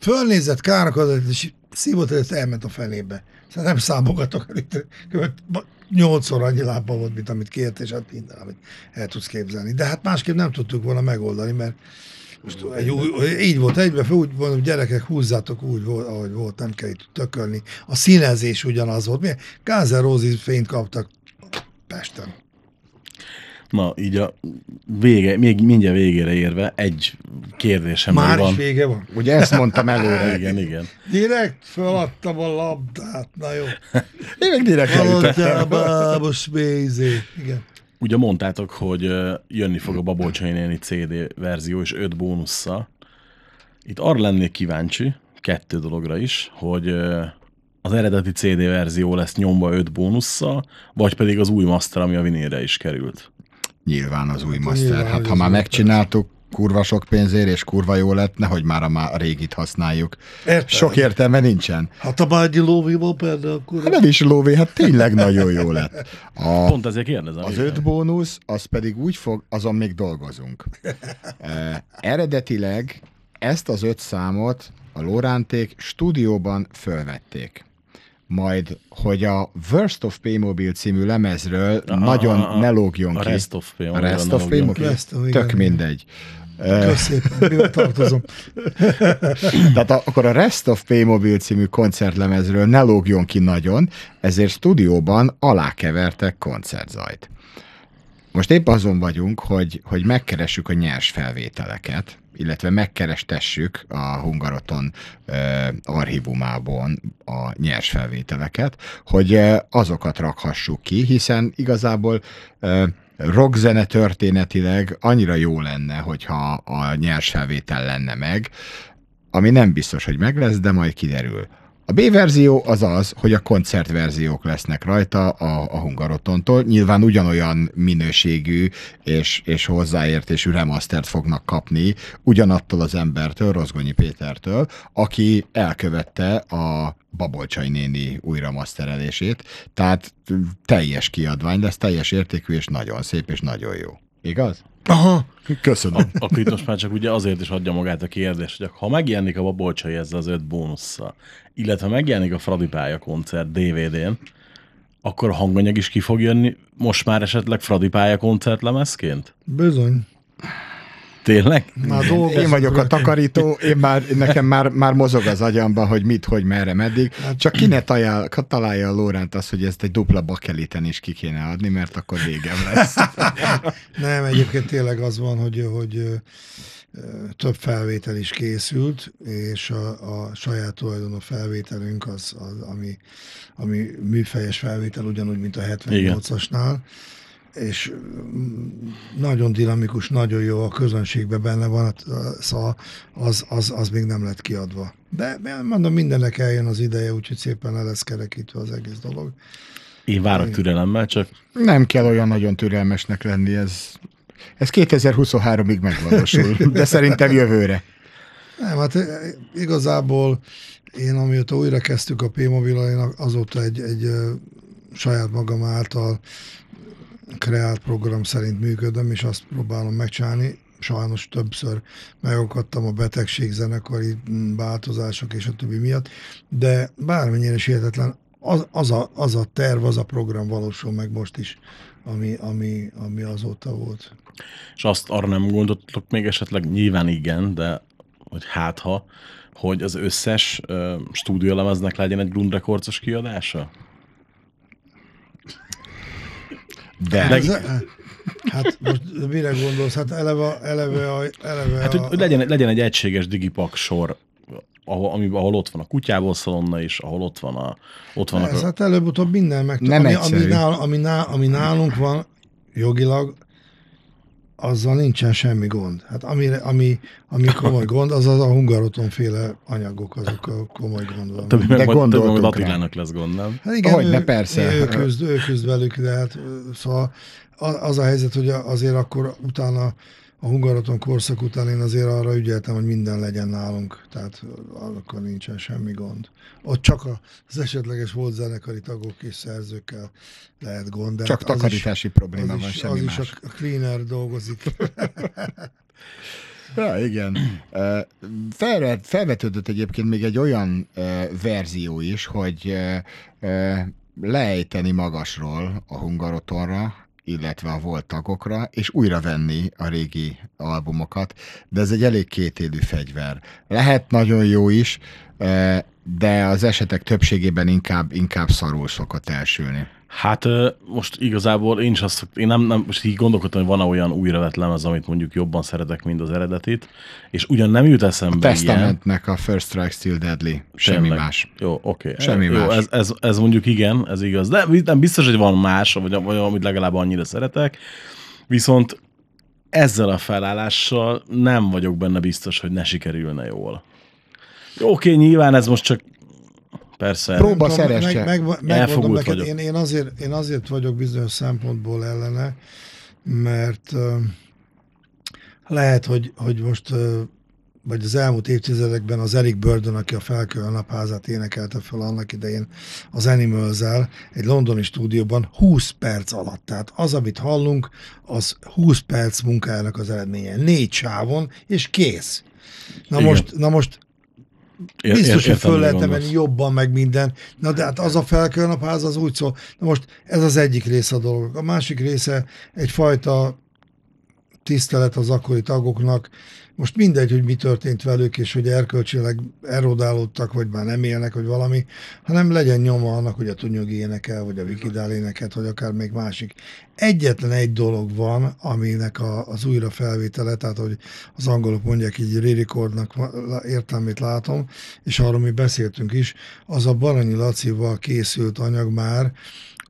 Fölnézett, károkat, és szívott előtt elment a felébe. Szóval nem számogatok, követ, nyolcszor annyi lámpa volt, mint amit kért, és hát minden, amit el tudsz képzelni. De hát másképp nem tudtuk volna megoldani, mert most egy új, így volt egybe, úgy mondom, gyerekek, húzzátok úgy, volt, ahogy volt, nem kell itt tökölni. A színezés ugyanaz volt. Gázer fényt kaptak Pesten. Na, így a vége, még mindjárt végére érve egy kérdésem Már van. is vége van. Ugye ezt mondtam előre. *laughs* Igen, igen. Direkt feladtam a labdát, na jó. Én meg direkt Mondtál, elütettem. bábos mézé. Igen. Ugye mondtátok, hogy jönni fog a Babolcsai néni CD verzió és öt bónusszal. Itt arra lennék kíváncsi, kettő dologra is, hogy az eredeti CD verzió lesz nyomva öt bónusszal, vagy pedig az új master, ami a vinélre is került. Nyilván az új Hát, master. Hát ha már megcsináltuk kurva sok pénzért, és kurva jó lett, nehogy már a, má- a régit használjuk. Érted? Sok értelme nincsen. Hát a Bágyi lóvival például, akkor... Hát nem is lóvé, hát tényleg nagyon jó lett. A, Pont ezért kérdezem. az öt bónusz, az pedig úgy fog, azon még dolgozunk. *laughs* E, eredetileg ezt az öt számot a Lóránték stúdióban fölvették. Majd, hogy a Worst of Playmobil című lemezről A- nagyon a- a- ne lógjon a ki. Rest of Playmobil A Rest of igen, Tök igen. mindegy. Köszönöm, *laughs* tartozom. *laughs* Tehát a, akkor a Rest of Playmobil című koncertlemezről ne lógjon ki nagyon, ezért stúdióban alákevertek koncertzajt. Most épp azon vagyunk, hogy, hogy megkeressük a nyers felvételeket, illetve megkerestessük a Hungaroton archívumában a nyers felvételeket, hogy azokat rakhassuk ki, hiszen igazából rockzene történetileg annyira jó lenne, hogyha a nyers felvétel lenne meg, ami nem biztos, hogy meg lesz, de majd kiderül. A B verzió az az, hogy a koncertverziók lesznek rajta a, a Hungarotontól. Nyilván ugyanolyan minőségű és, és hozzáértésű remastert fognak kapni ugyanattól az embertől, Rozgonyi Pétertől, aki elkövette a Babolcsai néni újra masterelését. Tehát teljes kiadvány lesz, teljes értékű és nagyon szép és nagyon jó. Igaz? Aha, Köszönöm. Akkor itt most már csak ugye azért is adja magát a kérdés, hogy ha megjelenik a Babolcsai ezzel az öt bónusszal, illetve megjelenik a Fradi pálya koncert DVD-n, akkor a hanganyag is ki fog jönni most már esetleg Fradi pálya koncert lemezként? bizony. Tényleg? Már dolgozunk Én vagyok a takarító, én már, nekem már, már mozog az agyamba, hogy mit, hogy merre, meddig. Csak ki ne találja, találja a Lóránt azt, hogy ezt egy dupla bakeliten is ki kéne adni, mert akkor végem lesz. *laughs* Nem, egyébként tényleg az van, hogy, hogy több felvétel is készült, és a, a saját tulajdonú felvételünk az, az ami, ami műfejes felvétel, ugyanúgy, mint a 78-asnál, és mm, nagyon dinamikus, nagyon jó, a közönségben benne van, hát, szóval az, az, az még nem lett kiadva. De mondom, mindennek eljön az ideje, úgyhogy szépen le lesz kerekítve az egész dolog. Én várok türelemmel, csak Nem kell olyan nagyon türelmesnek lenni, ez, ez 2023-ig megvalósul, de szerintem jövőre. Nem, hát eh, igazából én amióta újra kezdtük a P-mobil, én azóta egy, egy saját magam által kreált program szerint működöm, és azt próbálom megcsinálni. Sajnos többször megakadtam a betegség, zenekari változások és a többi miatt, de bármennyire is hihetetlen, az, az, a, az a terv, az a program valósul meg most is, ami, ami, ami azóta volt. és azt arra nem gondoltok még esetleg, nyilván igen, de hogy hát ha, hogy az összes uh, stúdiólemeznek legyen egy Grund Records-os kiadása? De Leg- Ez, hát most mire gondolsz? Hát eleve, eleve, a, eleve Hát, a, hogy, hogy legyen, legyen egy egységes digipak sor, ahol, ami, ahol ott van a kutyából szalonna is, ahol ott van a, ott vannak Ez a, hát előbb-utóbb minden meg. Nem ami, ami, nál, ami, nál, ami nálunk van jogilag, azzal nincsen semmi gond. Hát ami, ami, ami komoly *laughs* gond, az az a hungaroton féle anyagok, azok a komoly gond van. többi De gondoltunk. Attilának lesz gond, nem? Hát igen, Hogyne, ő, persze. Ő küzd, ő küzd velük, de hát szóval a- az a helyzet, hogy azért akkor utána a Hungaroton korszak után én azért arra ügyeltem, hogy minden legyen nálunk, tehát akkor nincsen semmi gond. Ott csak az esetleges volt zenekari tagok és szerzőkkel lehet gond. De csak hát az is- takarítási probléma van, is, semmi az is más. a cleaner dolgozik. *laughs* Ja, igen. Felvet, felvetődött egyébként még egy olyan verzió is, hogy leejteni magasról a Hungarotonra, illetve a volt tagokra, és újra venni a régi albumokat, de ez egy elég kétélű fegyver. Lehet nagyon jó is, ö, de az esetek többségében inkább, inkább szarul szokott elsülni. Hát most igazából én is azt, én nem, nem most így gondolkodtam, hogy van-e olyan újravett lemez, amit mondjuk jobban szeretek, mint az eredetit, és ugyan nem jut A eszembe ilyen. Testamentnek a First Strike Still Deadly. Semmi Tényleg. más. Jó, oké. Semmi Jó, más. Ez, ez, ez, mondjuk igen, ez igaz. De nem biztos, hogy van más, vagy, vagy amit legalább annyira szeretek. Viszont ezzel a felállással nem vagyok benne biztos, hogy ne sikerülne jól. Jó, oké, nyilván ez most csak persze. Próba tudom, szeresse. Meg, meg, megmondom Elfogult neked, vagyok. én, én, azért, én azért vagyok bizonyos szempontból ellene, mert ö, lehet, hogy, hogy most ö, vagy az elmúlt évtizedekben az Eric Burdon, aki a Felkő napházát énekelte fel annak idején az animals egy londoni stúdióban 20 perc alatt. Tehát az, amit hallunk, az 20 perc munkájának az eredménye. Négy sávon, és kész. Na Igen. most, na most Ér- Biztos, hogy föl mire lehet gondolsz. emelni jobban, meg minden. Na de hát az a felkőnapház az úgy szól. Na most ez az egyik része a dolog. A másik része egyfajta tisztelet az akkori tagoknak. Most mindegy, hogy mi történt velük, és hogy erkölcsileg erodálódtak, vagy már nem élnek, vagy valami, hanem legyen nyoma annak, hogy a Tunyog énekel, vagy a Vikidál éneket, vagy akár még másik. Egyetlen egy dolog van, aminek a, az újra felvétele, tehát hogy az angolok mondják így re-recordnak értelmét látom, és arról mi beszéltünk is, az a Baranyi Lacival készült anyag már,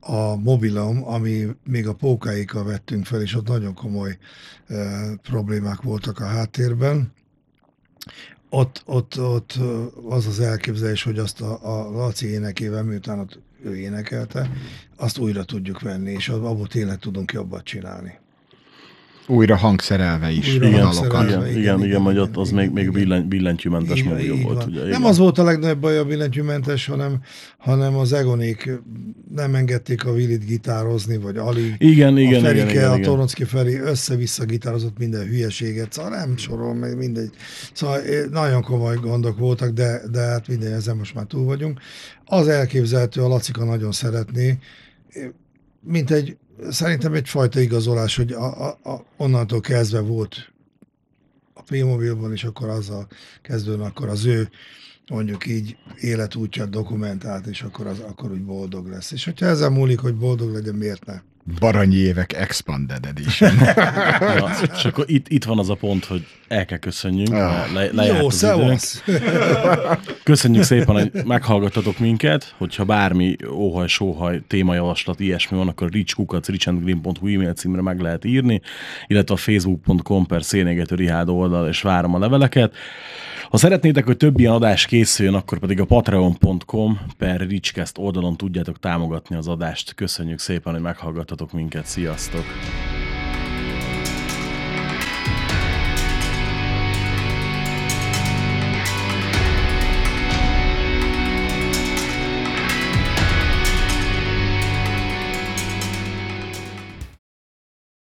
a mobilom, ami még a pókáikkal vettünk fel, és ott nagyon komoly e, problémák voltak a háttérben. Ott, ott, ott az az elképzelés, hogy azt a, a Laci énekével, miután ott ő énekelte, azt újra tudjuk venni, és abból tényleg tudunk jobbat csinálni. Újra hangszerelve is. Újra a hangszerelve. Igen, igen, igen, igen, igen, igen, igen, ott az igen, még, még igen. billen, billentyűmentes így volt. Ugye, nem igen. az volt a legnagyobb baj a billentyűmentes, hanem, hanem az Egonék nem engedték a Willit gitározni, vagy alig. Igen, a igen, Ferike, igen, igen, a igen. Toronszki Feri össze-vissza gitározott minden hülyeséget, szóval nem sorol meg mindegy. Szóval nagyon komoly gondok voltak, de, de hát mindegy, ezen most már túl vagyunk. Az elképzelhető, a Lacika nagyon szeretné, mint egy, szerintem egyfajta igazolás, hogy a, a, a, onnantól kezdve volt a P-mobilban, és akkor azzal kezdően akkor az ő mondjuk így életútját dokumentált, és akkor, az, akkor úgy boldog lesz. És hogyha ezzel múlik, hogy boldog legyen, miért ne? Baranyi évek Expanded Edition. *laughs* Ja, és akkor itt, itt van az a pont, hogy el kell köszönjünk, Ah. le, lejárt Jó, szevasz! *laughs* Köszönjük szépen, hogy meghallgattatok minket, hogyha bármi óhaj, sóhaj, témajavaslat, ilyesmi van, akkor richkukac, richandgreen.hu e-mail címre meg lehet írni, illetve a facebook.com per szénégető Rihád oldal, és várom a leveleket. Ha szeretnétek, hogy több ilyen adás készüljön, akkor pedig a patreon.com per richcast oldalon tudjátok támogatni az adást. Köszönjük szépen, hogy meghallgattatok minket. Sziasztok!